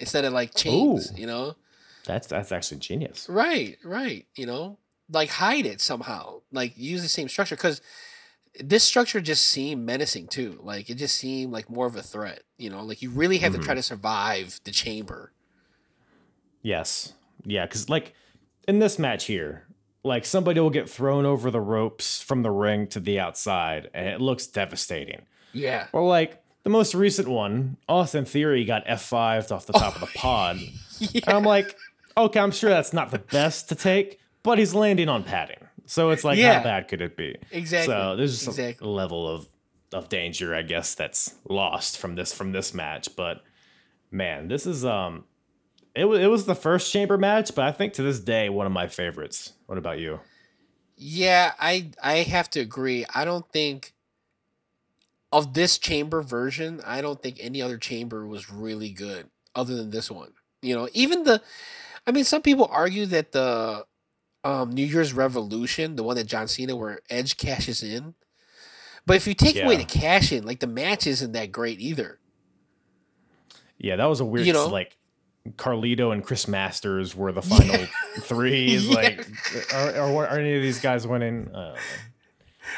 instead of like chains. Ooh. You know. That's that's actually genius. Right, right. You know, like hide it somehow. Like use the same structure because this structure just seemed menacing too. Like it just seemed like more of a threat. You know, like you really have to try mm-hmm. to survive the chamber. Yes. Yeah, because like in this match here, like somebody will get thrown over the ropes from the ring to the outside, and it looks devastating. Yeah. Or like the most recent one, Austin Theory got F5'd off the top of the pod. Yeah. And I'm like, okay, I'm sure that's not the best to take, but he's landing on padding. So it's like, Yeah. how bad could it be? Exactly. So there's just Exactly. a level of of danger, I guess, that's lost from this from this match. But man, this is um, it was it was the first chamber match, but I think to this day one of my favorites. What about you? Yeah, I I have to agree. I don't think of this chamber version, I don't think any other chamber was really good other than this one. You know, even the I mean, some people argue that the um, New Year's Revolution, the one that John Cena, where Edge cashes in, but if you take away the cash in, like the match isn't that great either. Yeah, that was a weird You know? like Carlito and Chris Masters were the final three. Is Yeah. like are, are, are any of these guys winning? Uh,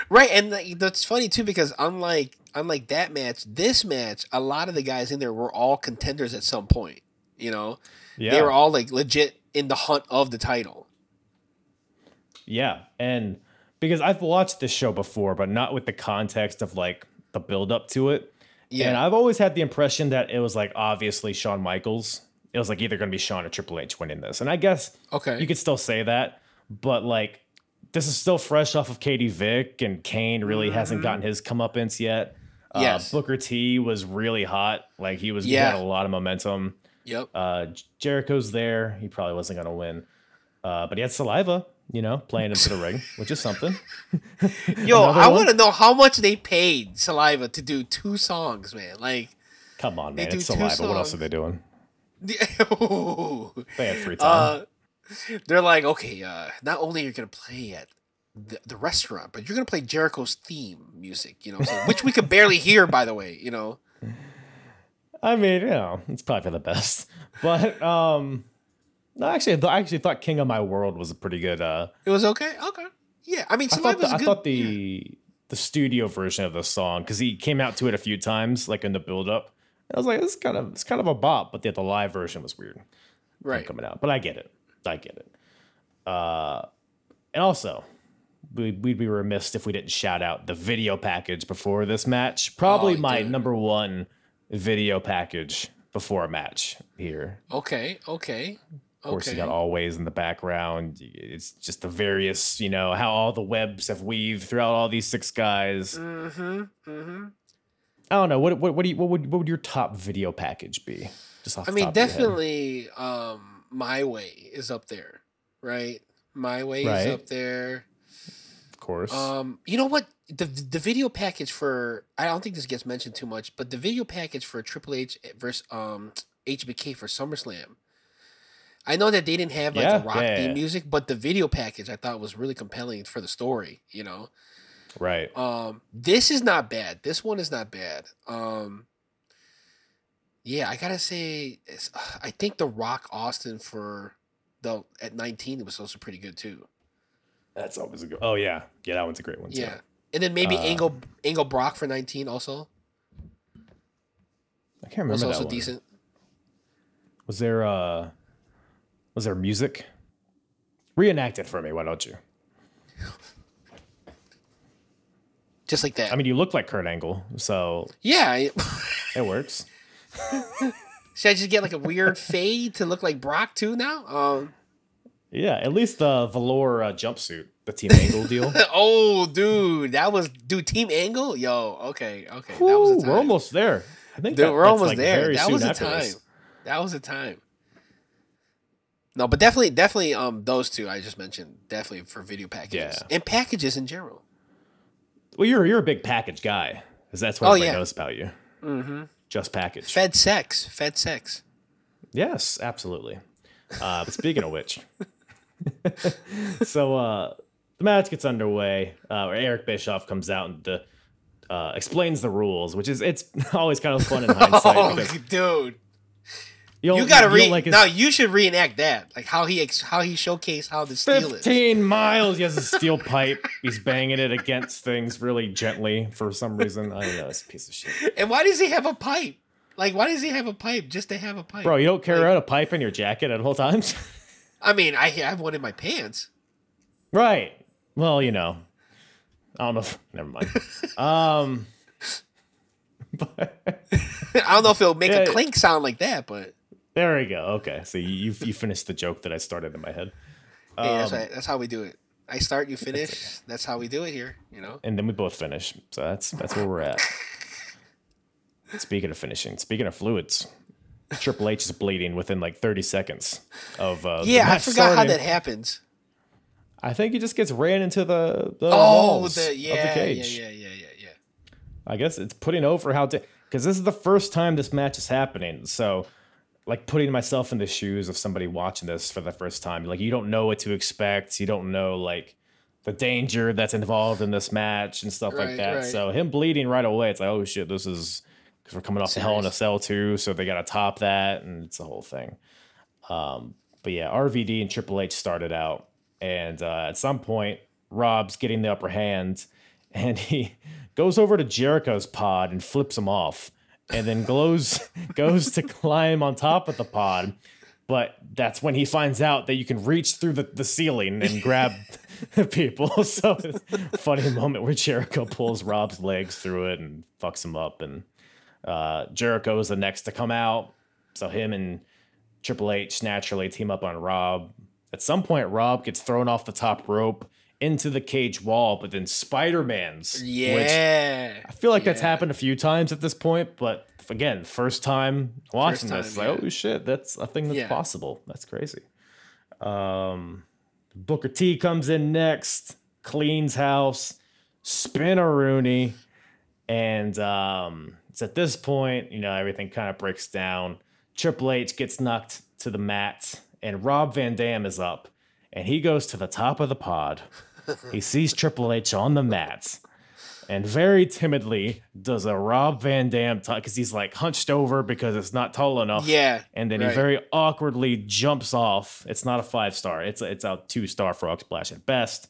Right, and like, that's funny too because unlike unlike that match, this match, a lot of the guys in there were all contenders at some point. You know, yeah, they were all like legit in the hunt of the title. Yeah, and because I've watched this show before, but not with the context of like the build up to it. Yeah, And I've always had the impression that it was like obviously Shawn Michaels. It was like either going to be Shawn or Triple H winning this. And I guess okay. you could still say that, but like this is still fresh off of Katie Vick and Kane really hasn't gotten his comeuppance yet. Uh, Yes. Booker T was really hot. Like he was Yeah. had a lot of momentum. yep. Uh, Jericho's there. He probably wasn't going to win. Uh, but he had saliva, you know, playing into the ring, which is something. Yo, another I want to know how much they paid Saliva to do two songs, man. Like, Come on, man. It's saliva. What else are they doing? They had free time. uh, they're like, okay, uh, not only are you gonna play at the, the restaurant, but you're gonna play Jericho's theme music, you know, which we could barely hear, by the way, you know. I mean, you know, it's probably for the best. But um no, actually, I th- I actually thought King of My World was a pretty good. Uh, It was okay, okay, yeah. I mean, I thought the, I thought the the studio version of the song because he came out to it a few times, like in the build up. I was like, is kind of it's kind of a bop, but the, the live version was weird right. coming out. But I get it, I get it. Uh, and also, we, we'd be remiss if we didn't shout out the video package before this match. Probably Oh, my dude. number one video package before a match here. Okay, okay, Of course, okay. you got always in the background. It's just the various, you know, how all the webs have weaved throughout all these six guys. Mm-hmm. Mm-hmm. I don't know. What what what do you what would what would your top video package be? Just off. I mean, top of your head? definitely, um, My Way is up there, right? My Way Right. is up there. of course. Um, you know what? The the video package for I don't think this gets mentioned too much, but the video package for Triple H versus um HBK for SummerSlam. I know that they didn't have like Yeah, a rock yeah, theme yeah. music, but the video package I thought was really compelling for the story. You know, right. um, this is not bad. This one is not bad. Um, yeah, I gotta say, it's, I think the Rock Austin for the at nineteen it was also pretty good too. That's always a good. Oh yeah, yeah. That one's a great one too. Yeah, and then maybe Uh, Angle Angle Brock for nineteen also I can't was remember that also one. decent. Was there uh, was there music? Reenact it for me. Why don't you? Just like that. I mean, you look like Kurt Angle, so yeah. I- it works. Should I just get like a weird fade to look like Brock too now? Um. Yeah, at least the velour uh, jumpsuit, the Team Angle deal. Oh, dude, that was dude. Team Angle, yo. Okay, okay, that was a time. we're almost there. I think Dude, that- we're almost like, there. That was a time. this. That was a time. No, but definitely, definitely, um, those two I just mentioned, definitely for video packages Yeah. and packages in general. Well, you're you're a big package guy, because that's what Oh, everybody yeah. knows about you. Mm-hmm. Just package. Fed sex, fed sex. Yes, absolutely. Uh, but speaking of which, so uh, the match gets underway. Uh, where Eric Bischoff comes out and uh, uh, explains the rules, which is it's always kind of fun in hindsight. Oh, dude, you, you gotta don't re. like his no, you should reenact that, like how he ex- how he showcased how the steel is. 15 miles. He has a steel pipe. He's banging it against things really gently for some reason. I don't know. It's piece of shit. And why does he have a pipe? Like, why does he have a pipe just to have a pipe? Bro, you don't carry around a pipe in your jacket at all times? I mean, I have one in my pants. right. Well, you know. I don't know. If, never mind. Um, but I don't know if it'll make Yeah. a clink sound like that, but there we go. Okay. So you, you, finished the joke that I started in my head. hey, that's Um, right. That's how we do it. I start, you finish. That's how we do it here. You know. and then we both finish. So that's that's where we're at. Speaking of finishing, speaking of fluids, Triple H is bleeding within like 30 seconds of uh, Yeah, I forgot how that happens. I think he just gets ran into the, the Oh, walls the, of yeah, the cage. yeah, yeah, yeah, yeah, yeah. I guess it's putting over how because this is the first time this match is happening. So like putting myself in the shoes of somebody watching this for the first time. Like you don't know what to expect. You don't know like the danger that's involved in this match and stuff like that. right. So him bleeding right away, it's like, oh shit, this is because we're coming off the Hell in a Cell too, so they got to top that, and it's a whole thing. Um, but yeah, RVD and Triple H started out, and uh, at some point, Rob's getting the upper hand, and he goes over to Jericho's pod and flips him off, and then goes goes to climb on top of the pod. But that's when he finds out that you can reach through the, the ceiling and grab people. So funny moment where Jericho pulls Rob's legs through it and fucks him up. And uh, Jericho is the next to come out. So him and Triple H naturally team up on Rob. At some point, Rob gets thrown off the top rope into the cage wall, but then Spider Man's. Which Yeah. I feel like that's happened a few times at this point, but again, first time watching time, this, like, yeah. oh shit, that's a thing that's Yeah. possible. That's crazy. Um, Booker T comes in next, cleans house, spinaroonie, and um, it's at this point, you know, everything kind of breaks down. Triple H gets knocked to the mat, and Rob Van Dam is up, and he goes to the top of the pod. He sees Triple H on the mat and very timidly does a Rob Van Dam because he's like hunched over because it's not tall enough. Yeah. And then he very awkwardly jumps off. It's not a five star. It's a, it's a two star frog splash at best,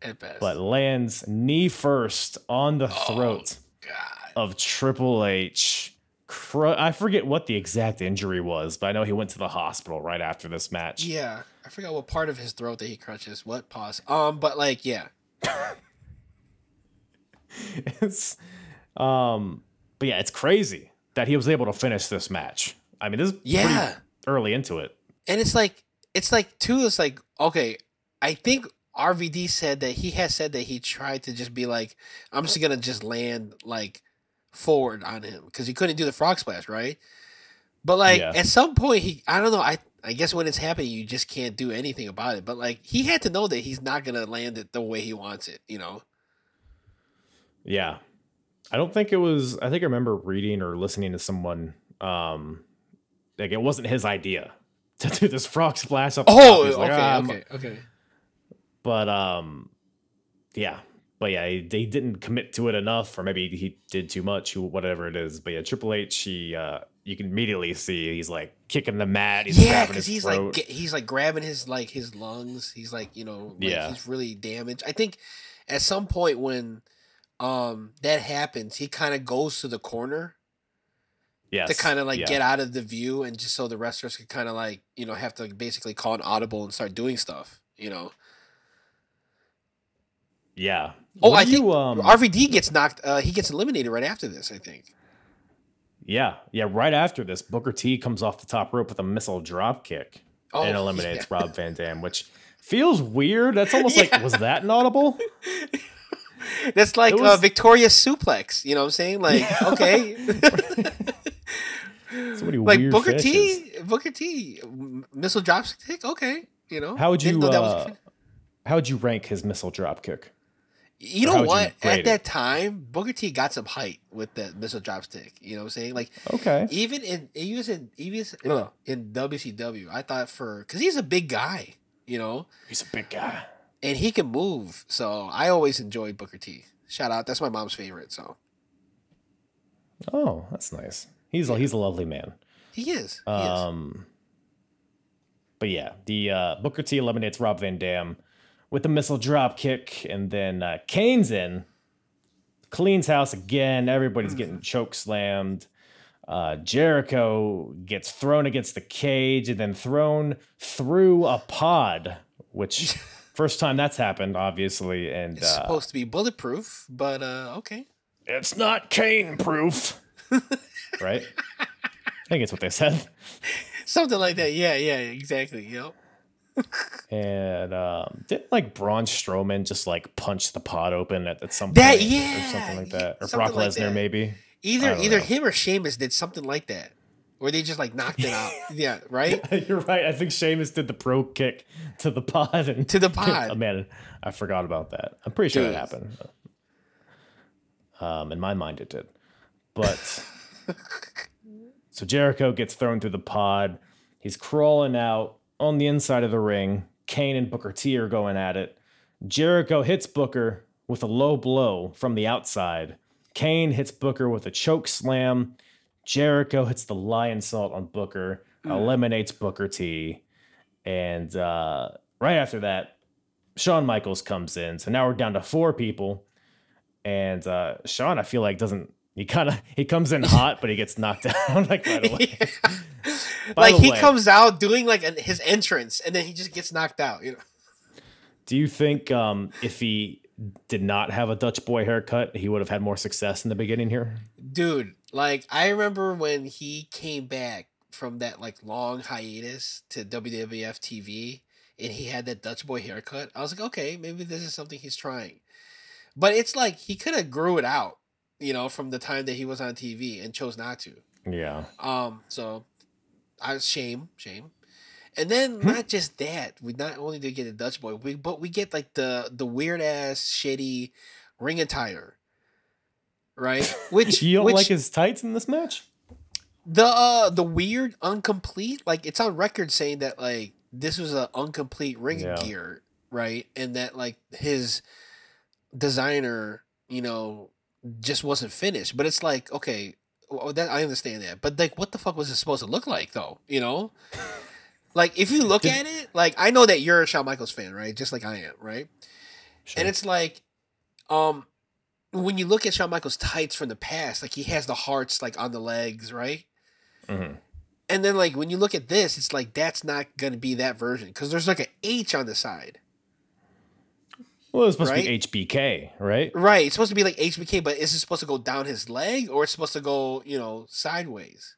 at best. but lands knee first on the oh, throat God. of Triple H. Cru- I forget what the exact injury was, but I know he went to the hospital right after this match. Yeah. I forgot what part of his throat that he crunches. What pause? Um, but like, yeah. It's, um, but yeah, it's crazy that he was able to finish this match. I mean, this is Yeah. pretty early into it. And it's like it's like too, it's like, okay, I think RVD said that he has said that he tried to just be like, I'm just gonna just land like forward on him because he couldn't do the frog splash, right? But like Yeah. at some point he I don't know, I I guess when it's happening you just can't do anything about it. But like he had to know that he's not gonna land it the way he wants it, you know? Yeah. I don't think it was I think I remember reading or listening to someone um like it wasn't his idea to do this frog splash up Oh. Okay, like, "Ah, okay, okay. But um yeah. But yeah, he, they didn't commit to it enough, or maybe he did too much, whatever it is. But yeah, Triple H, he uh you can immediately see he's like kicking the mat, he's yeah, because he's throat. like he's like grabbing his like his lungs. He's like you know like Yeah. he's really damaged. I think at some point when um that happens, he kind of goes to the corner yes, to kind of like yeah. get out of the view and just so the wrestlers could kind of like you know have to basically call an audible and start doing stuff. You know. Yeah. Oh, I think you, um, RVD gets knocked. Uh, he gets eliminated right after this. I think. Yeah, yeah. Right after this, Booker T comes off the top rope with a missile drop kick Oh, and eliminates yeah. Rob Van Dam, which feels weird. That's almost like was that an audible? That's like It uh, was- Victoria's suplex. You know what I'm saying? Like okay. So like weird Booker finishes. T, Booker T, missile drop kick. Okay, you know. How would you Didn't that was a uh, how would you rank his missile drop kick? You know would you what? At it? that time, Booker T got some height with the missile drop stick. You know what I'm saying? Like Okay. even in he was in he was ugh, in WCW. I thought for because he's a big guy, you know, He's a big guy. and he can move. So I always enjoyed Booker T. Shout out, that's my mom's favorite. So Oh, that's nice. He's a, he's a lovely man. he is. He is. Um, but yeah, the uh, Booker T eliminates Rob Van Dam with the missile drop kick, and then uh, Kane's in, cleans house again. Everybody's getting choke slammed. Uh, Jericho gets thrown against the cage and then thrown through a pod, which first time that's happened, obviously. And It's uh, supposed to be bulletproof, but uh, okay. it's not Kane proof, right? I think it's what they said. Something like that. Yeah, yeah, exactly. Yep. And um, didn't like Braun Strowman just like punch the pod open at, at some That- point yeah, or something like that, or something Brock like Lesnar that. maybe. Either either know. him or Sheamus did something like that, where they just like knocked it out. yeah, right. You're right. I think Sheamus did the Brogue Kick to the pod and To the pod. oh, man, I forgot about that. I'm pretty sure Dude. that happened. Um, in my mind, it did. But So Jericho gets thrown through the pod. He's crawling out on the inside of the ring. Kane and Booker T are going at it. Jericho hits Booker with a low blow from the outside. Kane hits Booker with a choke slam. Jericho hits the Lionsault on Booker, eliminates Booker T. And uh, right after that, Shawn Michaels comes in. So now we're down to four people. And uh, Shawn, I feel like, doesn't. He kind of he comes in hot, but he gets knocked down like right away. By like he way- comes out doing like an, his entrance, and then he just gets knocked out. You know. Do you think um, if he did not have a Dutch boy haircut, he would have had more success in the beginning here? dude like i remember when he came back from that like long hiatus to wwf tv and he had that dutch boy haircut i was like okay maybe this is something he's trying but it's like he could have grew it out you know from the time that he was on tv and chose not to Yeah. um so i shame shame. And then not just that we not only did we get a dutch boy we, but we get like the the weird ass shitty ring attire right? Which You don't which, like his tights in this match? the uh the weird incomplete like it's on record saying that like this was a incomplete ring Yeah. gear right? And that like his designer you know just wasn't finished. But it's like okay well, that i understand that but like what the fuck was it supposed to look like though you know like if you look at it like i know that you're a Shawn michaels fan right just like i am right Sure. and it's like um when you look at Shawn Michaels tights from the past, like he has the hearts like on the legs, right? Mhm. And then like when you look at this, it's like that's not gonna be that version because there's like an H on the side, well, it's supposed right? to be HBK, right? right? It's supposed to be like HBK, but is it supposed to go down his leg or it's supposed to go you know sideways?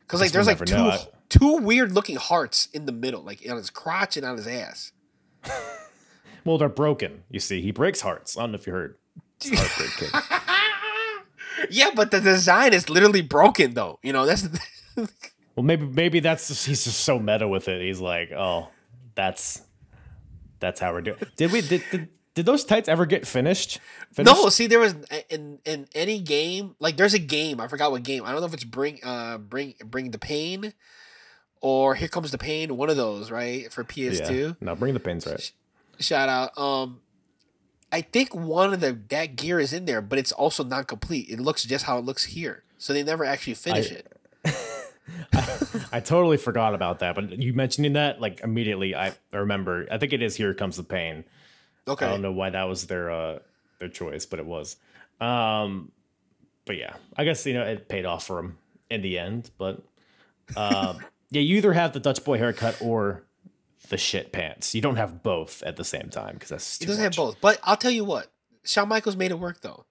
Because like there's like know. two two weird looking hearts in the middle, like on his crotch and on his ass. Well, they're broken. You see, he breaks hearts. I don't know if you heard. It's Heartbreak Kid. Yeah, but the design is literally broken though. You know that's. Well, maybe maybe that's just, he's just so meta with it. He's like, oh, that's that's how we're doing. Did we did did, did those tights ever get finished? No, see, there was in in any game like there's a game I forgot what game I don't know if it's bring uh bring bring the pain, or here comes the pain one of those right for PS2. Yeah. No, bring the pins right. Shout out. Um, I think one of the that gear is in there, but it's also not complete. It looks just how it looks here, so they never actually finish I- it. I totally forgot about that, but you mentioning that like immediately, I remember. I think it is "Here Comes the Pain." Okay, I don't know why that was their uh their choice, but it was. Um, but yeah, I guess you know it paid off for him in the end. But um, yeah, you either have the Dutch boy haircut or the shit pants. You don't have both at the same time because that's it doesn't much. have both. But I'll tell you what, Shawn Michaels made it work though.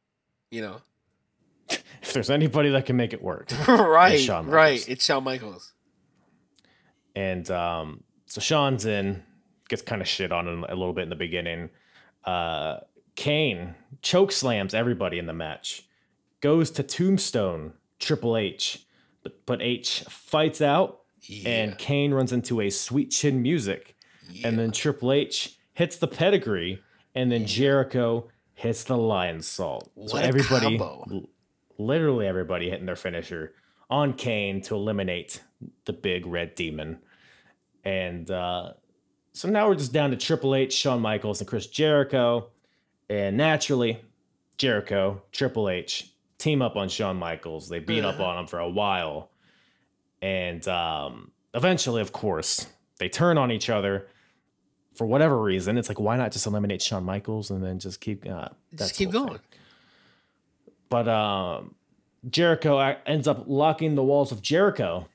You know, If there's anybody that can make it work, right, Shawn right. It's Shawn Michaels. and um, so Shawn's in, gets kind of shit on him a little bit in the beginning. Uh, Kane choke slams everybody in the match, goes to Tombstone Triple H, but but H fights out, and Kane runs into a sweet chin music, and then Triple H hits the pedigree, and then Jericho hits the Lionsault. so What a everybody, combo. Literally everybody hitting their finisher on Kane to eliminate the big red demon. And uh, so now we're just down to Triple H, Shawn Michaels, and Chris Jericho. And naturally, Jericho, Triple H team up on Shawn Michaels. They beat up on him for a while. And um, eventually, of course, they turn on each other for whatever reason. It's like, why not just eliminate Shawn Michaels and then just keep uh, that's Just keep going. thing. But um, Jericho ends up locking the walls of Jericho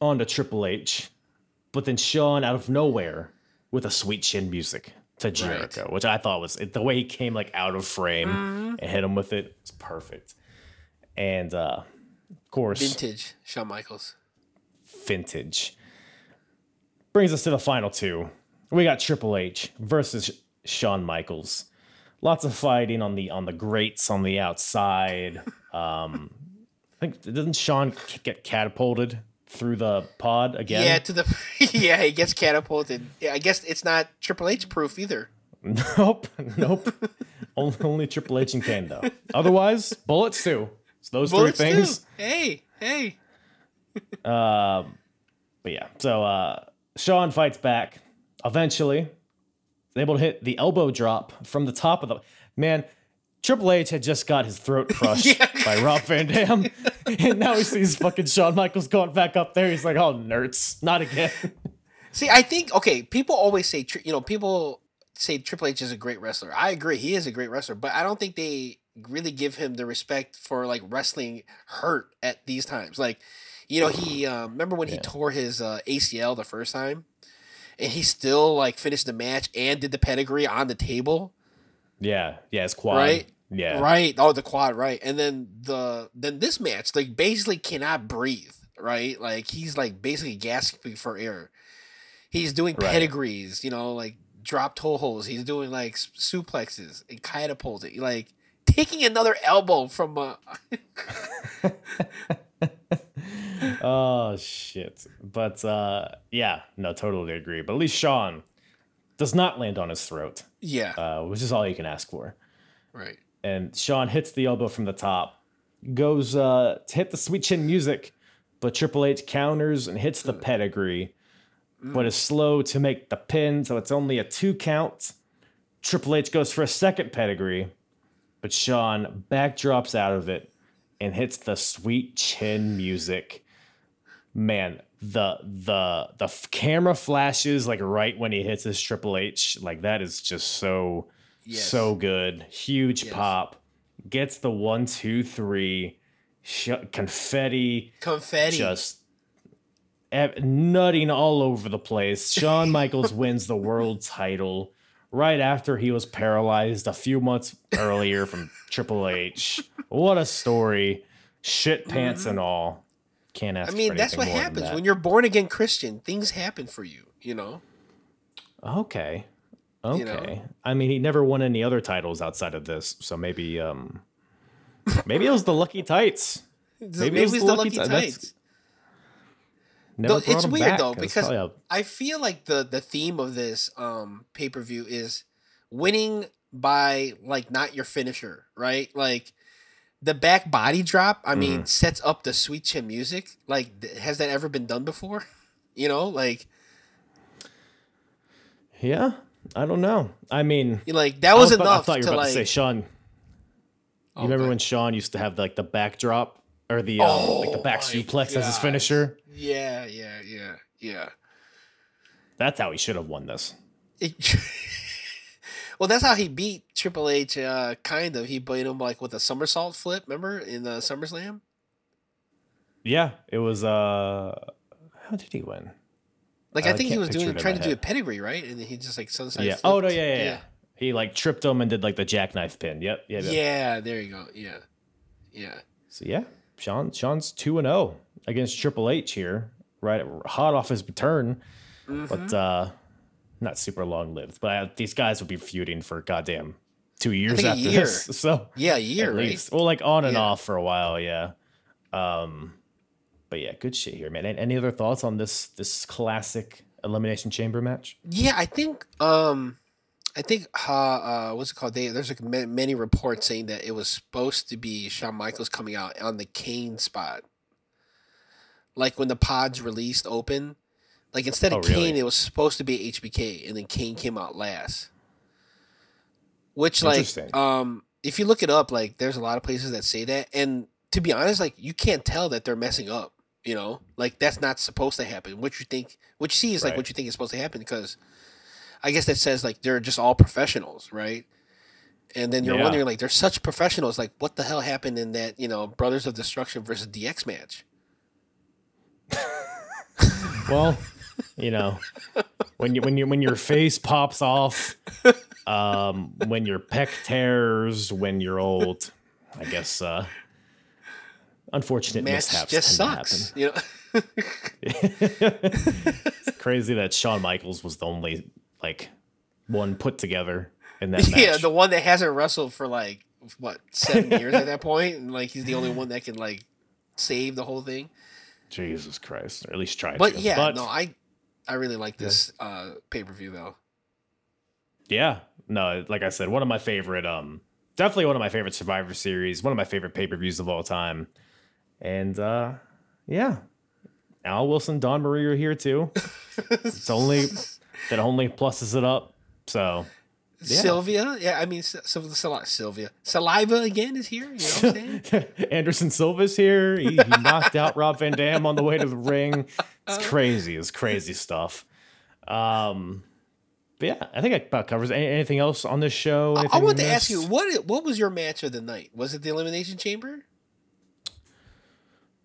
onto Triple H, but then Shawn out of nowhere with a sweet chin music to Jericho, which I thought was the way he came like out of frame Mm-hmm. and hit him with it. It's perfect. And uh, of course, Vintage Shawn Michaels. vintage. Brings us to the final two. We got Triple H versus Shawn Michaels. Lots of fighting on the on the grates on the outside. Um, I think doesn't Shawn k- get catapulted through the pod again? Yeah, to the yeah, he gets catapulted. Yeah, I guess it's not Triple H proof either. Nope, nope. only, only Triple H and Kane though. Otherwise, bullets too. So those Bullets three things. too. Hey, hey. um, but yeah, so uh, Shawn fights back. Eventually, able to hit the elbow drop from the top of the man. Triple H had just got his throat crushed Yeah. by Rob Van Dam, and now he sees fucking Shawn Michaels going back up there. He's like, "Oh, nerds, not again." See, I think okay. People always say, you know, people say Triple H is a great wrestler. I agree, he is a great wrestler, but I don't think they really give him the respect for like wrestling hurt at these times. Like, you know, he um, remember when he tore his uh, ACL the first time, and he still like finished the match and did the pedigree on the table. yeah, yeah, it's quad. Right? Yeah, Right. Oh, the quad. Right. And then the then this match, like basically cannot breathe. Right. Like he's like basically gasping for air. He's doing Right. pedigrees. You know, like drop toe holds. He's doing like suplexes and catapults. Like taking another elbow from. Uh, Oh shit. But uh yeah, no, totally agree. But at least Shawn does not land on his throat, yeah. uh, which is all you can ask for. right. And Shawn hits the elbow from the top, goes uh to hit the sweet chin music, but Triple H counters and hits the pedigree, but is slow to make the pin, so it's only a two count. Triple H goes for a second pedigree, but Shawn backdrops out of it and hits the sweet chin music. Man, the the the camera flashes like right when he hits his Triple H, like that is just so Yes. so good. Huge Yes. pop. Gets the one, two, three. Sh- confetti confetti. just ev- nutting all over the place. Shawn Michaels wins the world title right after he was paralyzed a few months earlier from Triple H. What a story. Shit pants and mm-hmm. all. Can't ask. I mean, that's what anything more than happens that. when you're born again Christian. Things happen for you. You know. Okay. Okay. You know? I mean, he never won any other titles outside of this, so maybe um maybe it was the lucky tights. Maybe, it was it's the the lucky lucky ti- tights. No, it's weird back. though because a- I feel like the the theme of this um pay per view is winning by like not your finisher, right? Like the back body drop. I mean, Mm-hmm. sets up the sweet chin music. Like, has that ever been done before? You know, like yeah, I don't know. I mean, like that was, I about- enough I thought you to were about like. to say Shawn. You Oh, remember go when Shawn used to have like the backdrop or the um, like the back Oh my suplex as his finisher? yeah, yeah, yeah, yeah. That's how he should have won this. It- well, that's how he beat Triple H. Uh, kind of. He beat him like with a somersault flip. Remember in the SummerSlam? Yeah, it was. uh How did he win? Like I I think he was doing trying to do a pedigree, right? And then he just like sunset. yeah. Oh no, yeah, yeah, yeah, He like tripped him and did like the jackknife pin. Yep. Yeah. yeah. yeah. there you go. Yeah, yeah. So yeah, Shawn Shawn's two and zero against Triple H here, right? Hot off his return, Mm-hmm. but uh not super long lived. But uh, these guys would be feuding for goddamn two years after year. this. So Yeah, a year, at right? least, well, like on and Yeah. off for a while, yeah. Um, but yeah, good shit here, man. Any other thoughts on this this classic elimination chamber match? Yeah, I think um I think uh, uh what's it called? They, there's like ma- many reports saying that it was supposed to be Shawn Michaels coming out on the Kane spot. Like when the pods released open, like instead of Oh, really? Kane, it was supposed to be HBK, and then Kane came out last. Which like um if you look it up, like there's a lot of places that say that, and to be honest, like you can't tell that they're messing up. You know, like that's not supposed to happen. What you think, what you see is like what you think is supposed to happen because I guess that says like they're just all professionals, right? And then you're Yeah. wondering like they're such professionals, like what the hell happened in that you know Brothers of Destruction versus DX match? Well, you know, when you when you when your face pops off, um, when your pec tears, when you're old, I guess uh unfortunate Match mishaps just sucks, you know. happen. it's crazy that Shawn Michaels was the only like one put together in that match. yeah, the one that hasn't wrestled for like what seven years at that point, and like he's the only one that can like save the whole thing. Jesus Christ, or at least try But to. yeah, but, no, I I really like this uh pay per view though. Yeah. No, like I said, one of my favorite um definitely one of my favorite Survivor series, one of my favorite pay-per-views of all time. And uh yeah. Al Wilson, Dawn Marie are here too. it's only that only pluses it up. So Yeah. Sylvia, yeah, I mean, Sylvia, Sylvia, Saliva again is here. You know what I'm saying? Anderson Silva's here. He, he knocked out Rob Van Dam on the way to the ring. It's crazy. It's crazy stuff. Um, but yeah, I think it about covers any, anything else on this show. I, I want to ask you what what was your match of the night? Was it the Elimination Chamber?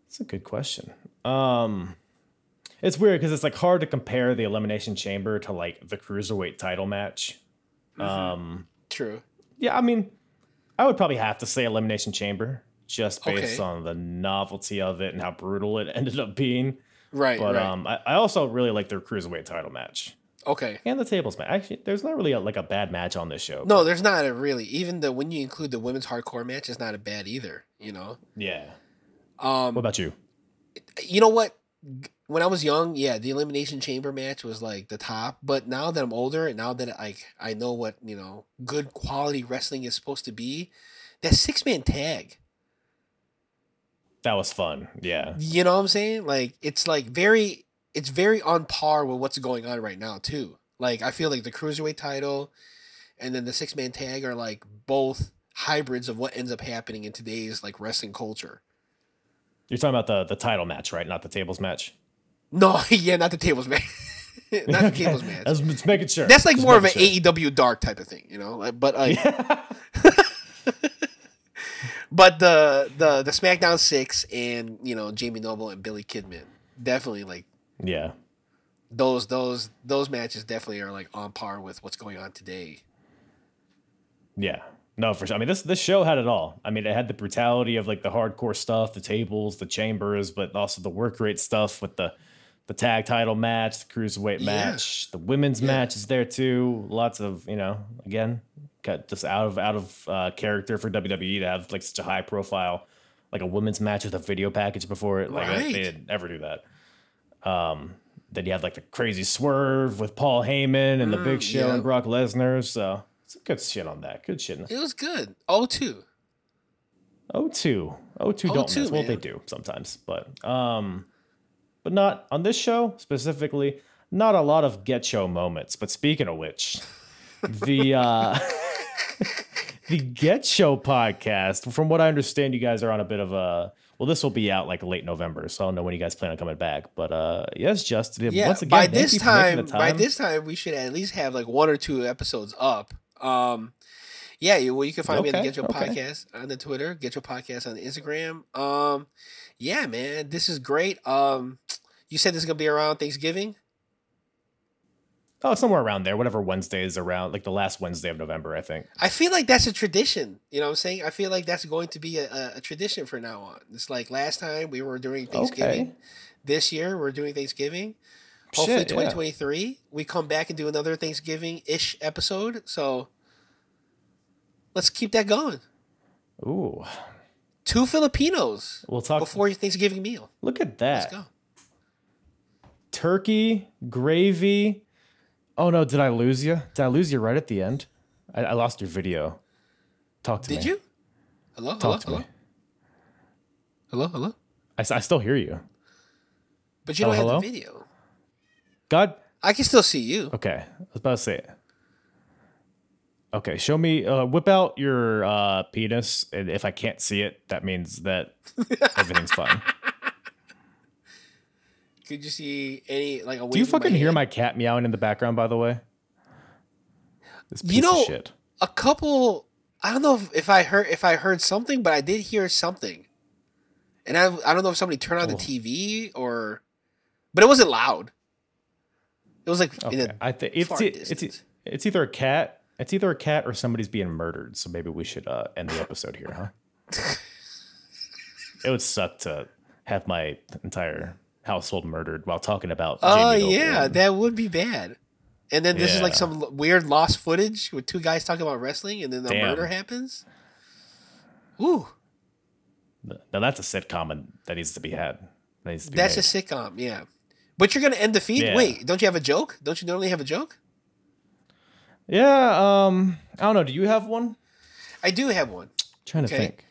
That's a good question. Um, it's weird because it's like hard to compare the Elimination Chamber to like the cruiserweight title match. Um, True. yeah, I mean, I would probably have to say Elimination Chamber just based Okay. on the novelty of it and how brutal it ended up being. Right. But right. um, I, I also really like their cruiserweight title match okay. and the tables match. Actually, there's not really a, like a bad match on this show. No, there's not a really. Even the when you include the women's hardcore match, it's not a bad either. You know. Yeah. Um. What about you? you know what? When I was young, yeah, the elimination chamber match was like the top. But now that I'm older, and now that like I know what you know, good quality wrestling is supposed to be, that six man tag. That was fun. Yeah. You know what I'm saying? Like it's like very, it's very on par with what's going on right now too. Like I feel like the cruiserweight title, and then the six man tag are like both hybrids of what ends up happening in today's like wrestling culture. You're talking about the the title match, right? Not the tables match. No, yeah, not the tables match. not the tables match. I was just making sure. That's like Just more of an sure. AEW dark type of thing, you know. Like, but like, but the the the SmackDown six and you know Jamie Noble and Billy Kidman definitely like Yeah. those those those matches definitely are like on par with what's going on today. Yeah. No, for sure. I mean, this this show had it all. I mean, it had the brutality of like the hardcore stuff, the tables, the chambers, but also the work rate stuff with the the tag title match, the cruiserweight match, the women's Yeah. match is there too. Lots of you know, again, got just out of out of uh, character for WWE to have like such a high profile, like a women's match with a video package before it. Like they- Right. they didn't ever do that. Um, then you had like the crazy swerve with Paul Heyman and the Big Mm, Show yeah. and Brock Lesnar. So it's good shit on that. Good shit. It was good. Oh two. O2. O2 don't O2, miss. Well, they do sometimes, but um, but not on this show specifically. Not a lot of get show moments. But speaking of which, the uh, the GetCho podcast. From what I understand, you guys are on a bit of a. Well, this will be out like late November, so I don't know when you guys plan on coming back. But uh, yes, just Yeah. once again, by this making time, by this time, we should at least have like one or two episodes up. Um, yeah. You, well, you can find me on the GetCho okay. Podcast on the Twitter, GetCho Podcast on the Instagram. Um, yeah, man, this is great. Um, you said this is gonna be around Thanksgiving. oh, somewhere around there, whatever Wednesday is around, like the last Wednesday of November, I think. I feel like that's a tradition. You know what I'm saying? I feel like that's going to be a, a, tradition for now on. It's like last time we were doing Thanksgiving. Okay. This year we're doing Thanksgiving. Hopefully, Shit, yeah. 2023 we come back and do another Thanksgiving ish episode. So let's keep that going. Ooh, Two Filipinos we'll talk before your Thanksgiving meal. Look at that. Let's go. turkey, gravy. Oh no, did I lose you? Did I lose you right at the end? I, I lost your video. Talk to me. Did you? Hello, hello, to hello, me. hello, hello. I, I still hear you. But you Oh, don't have hello? the video. God. I can still see you. Okay, I was about to say it. Okay, show me. Uh, whip out your uh, penis, and if I can't see it, that means that everything's fine. Could you see any like a? Do you fucking hear my cat meowing in the background? By the way, this piece You know- of shit. a couple I don't know if, if I heard if I heard something, but I did hear something. And I I don't know if somebody turned on the. TV or but it wasn't loud. It was like in a I think it's far e- it's e- it's either a cat. It's either a cat or somebody's being murdered. So maybe we should uh, end the episode here, huh? it would suck to have my entire household murdered while talking about. Oh Jamie yeah, that would be bad. And then this is like some weird lost footage with two guys talking about wrestling, and then the Damn. murder happens. Ooh, now that's a sitcom and that needs to be had. That needs to be that's made. a sitcom, yeah. But you're gonna end the feed. Yeah. Wait, don't you have a joke? Don't you normally have a joke? Yeah. Um, I don't know. Do you have one? I do have one. trying to Okay. think.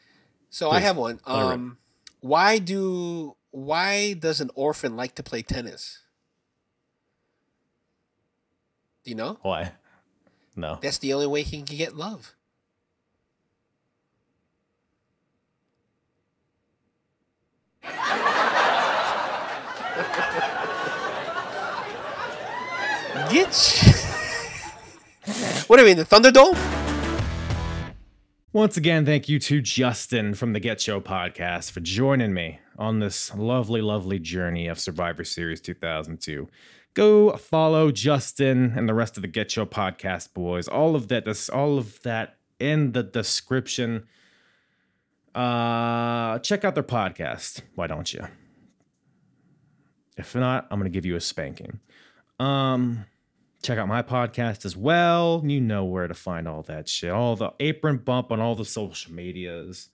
So I have one. let it rip. Um, why do why does an orphan like to play tennis? Do you know? Why? No. That's the only way he can get love. Get. What do you mean, the Thunderdome? Once again, thank you to Justin from the GetCho podcast for joining me on this lovely, lovely journey of Survivor Series 2002. Go follow Justin and the rest of the GetCho podcast boys. All of that, this, all of that in the description. Uh, check out their podcast. Why don't you? If not, I'm gonna give you a spanking. Um, check out my podcast as well. You know where to find all that shit. All the apron bump on all the social medias.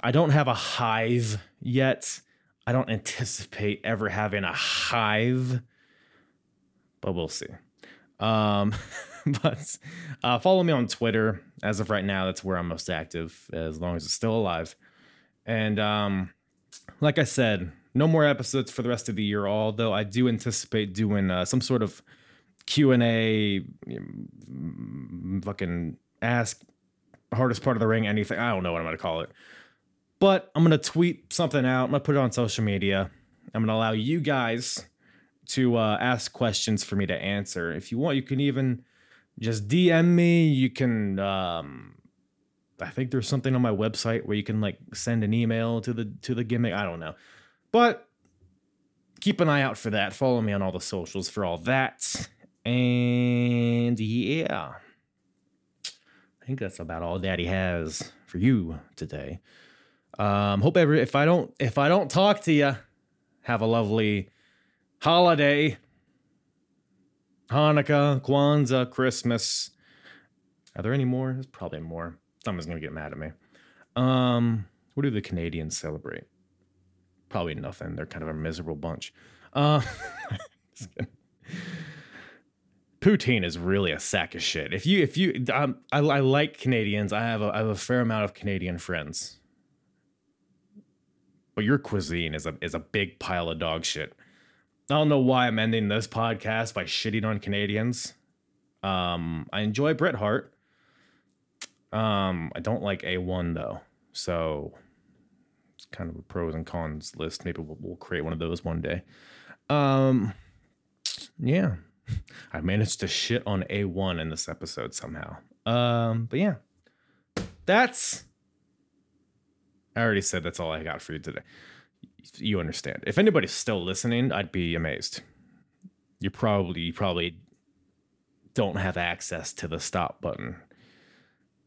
I don't have a hive yet. I don't anticipate ever having a hive, but we'll see. Um, but uh, follow me on Twitter. As of right now, that's where I'm most active, as long as it's still alive. And um, like I said, no more episodes for the rest of the year. Although I do anticipate doing uh, some sort of Q and A, fucking ask hardest part of the ring, anything. I don't know what I'm gonna call it, but I'm gonna tweet something out. I'm gonna put it on social media. I'm gonna allow you guys to uh, ask questions for me to answer. If you want, you can even just DM me. You can. Um, I think there's something on my website where you can like send an email to the to the gimmick. I don't know, but keep an eye out for that. Follow me on all the socials for all that. And yeah, I think that's about all Daddy has for you today. Um, hope every if I don't if I don't talk to you, have a lovely holiday. Hanukkah, Kwanzaa, Christmas. Are there any more? There's probably more. Someone's gonna get mad at me. Um, what do the Canadians celebrate? Probably nothing. They're kind of a miserable bunch. Uh, poutine is really a sack of shit. If you if you um, I, I like Canadians. I have a I have a fair amount of Canadian friends. But your cuisine is a is a big pile of dog shit. I don't know why I'm ending this podcast by shitting on Canadians. Um, I enjoy Bret Hart. Um, I don't like A1 though. So it's kind of a pros and cons list. Maybe we'll, we'll create one of those one day. Um, yeah. I managed to shit on A1 in this episode somehow. Um, but yeah, that's. I already said that's all I got for you today. You understand. If anybody's still listening, I'd be amazed. You probably you probably don't have access to the stop button.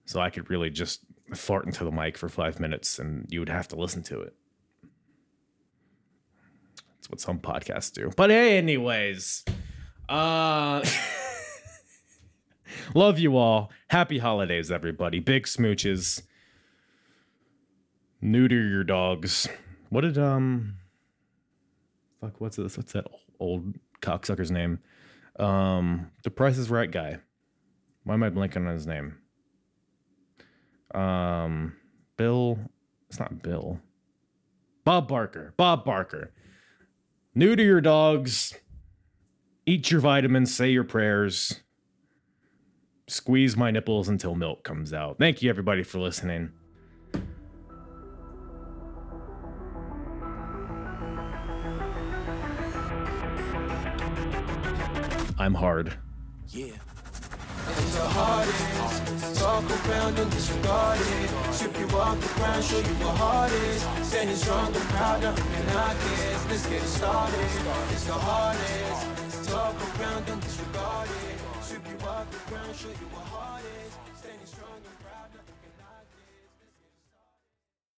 So I could really just fart into the mic for five minutes and you would have to listen to it. That's what some podcasts do. But anyways, uh love you all. Happy holidays, everybody. Big smooches. Neuter your dogs. What did um fuck what's this? What's that old cocksucker's name? Um the price is right guy. Why am I blanking on his name? Um Bill it's not Bill. Bob Barker. Bob Barker. Neuter your dogs eat your vitamins, say your prayers, squeeze my nipples until milk comes out. Thank you, everybody, for listening. I'm hard. Yeah. The hardest. Talk around and disregard it. You off the ground, show you what is. Standing strong and proud, nothing I guess. Let's get started. It's the hardest. Talk around and disregard it. Strip you off the ground, show you what heart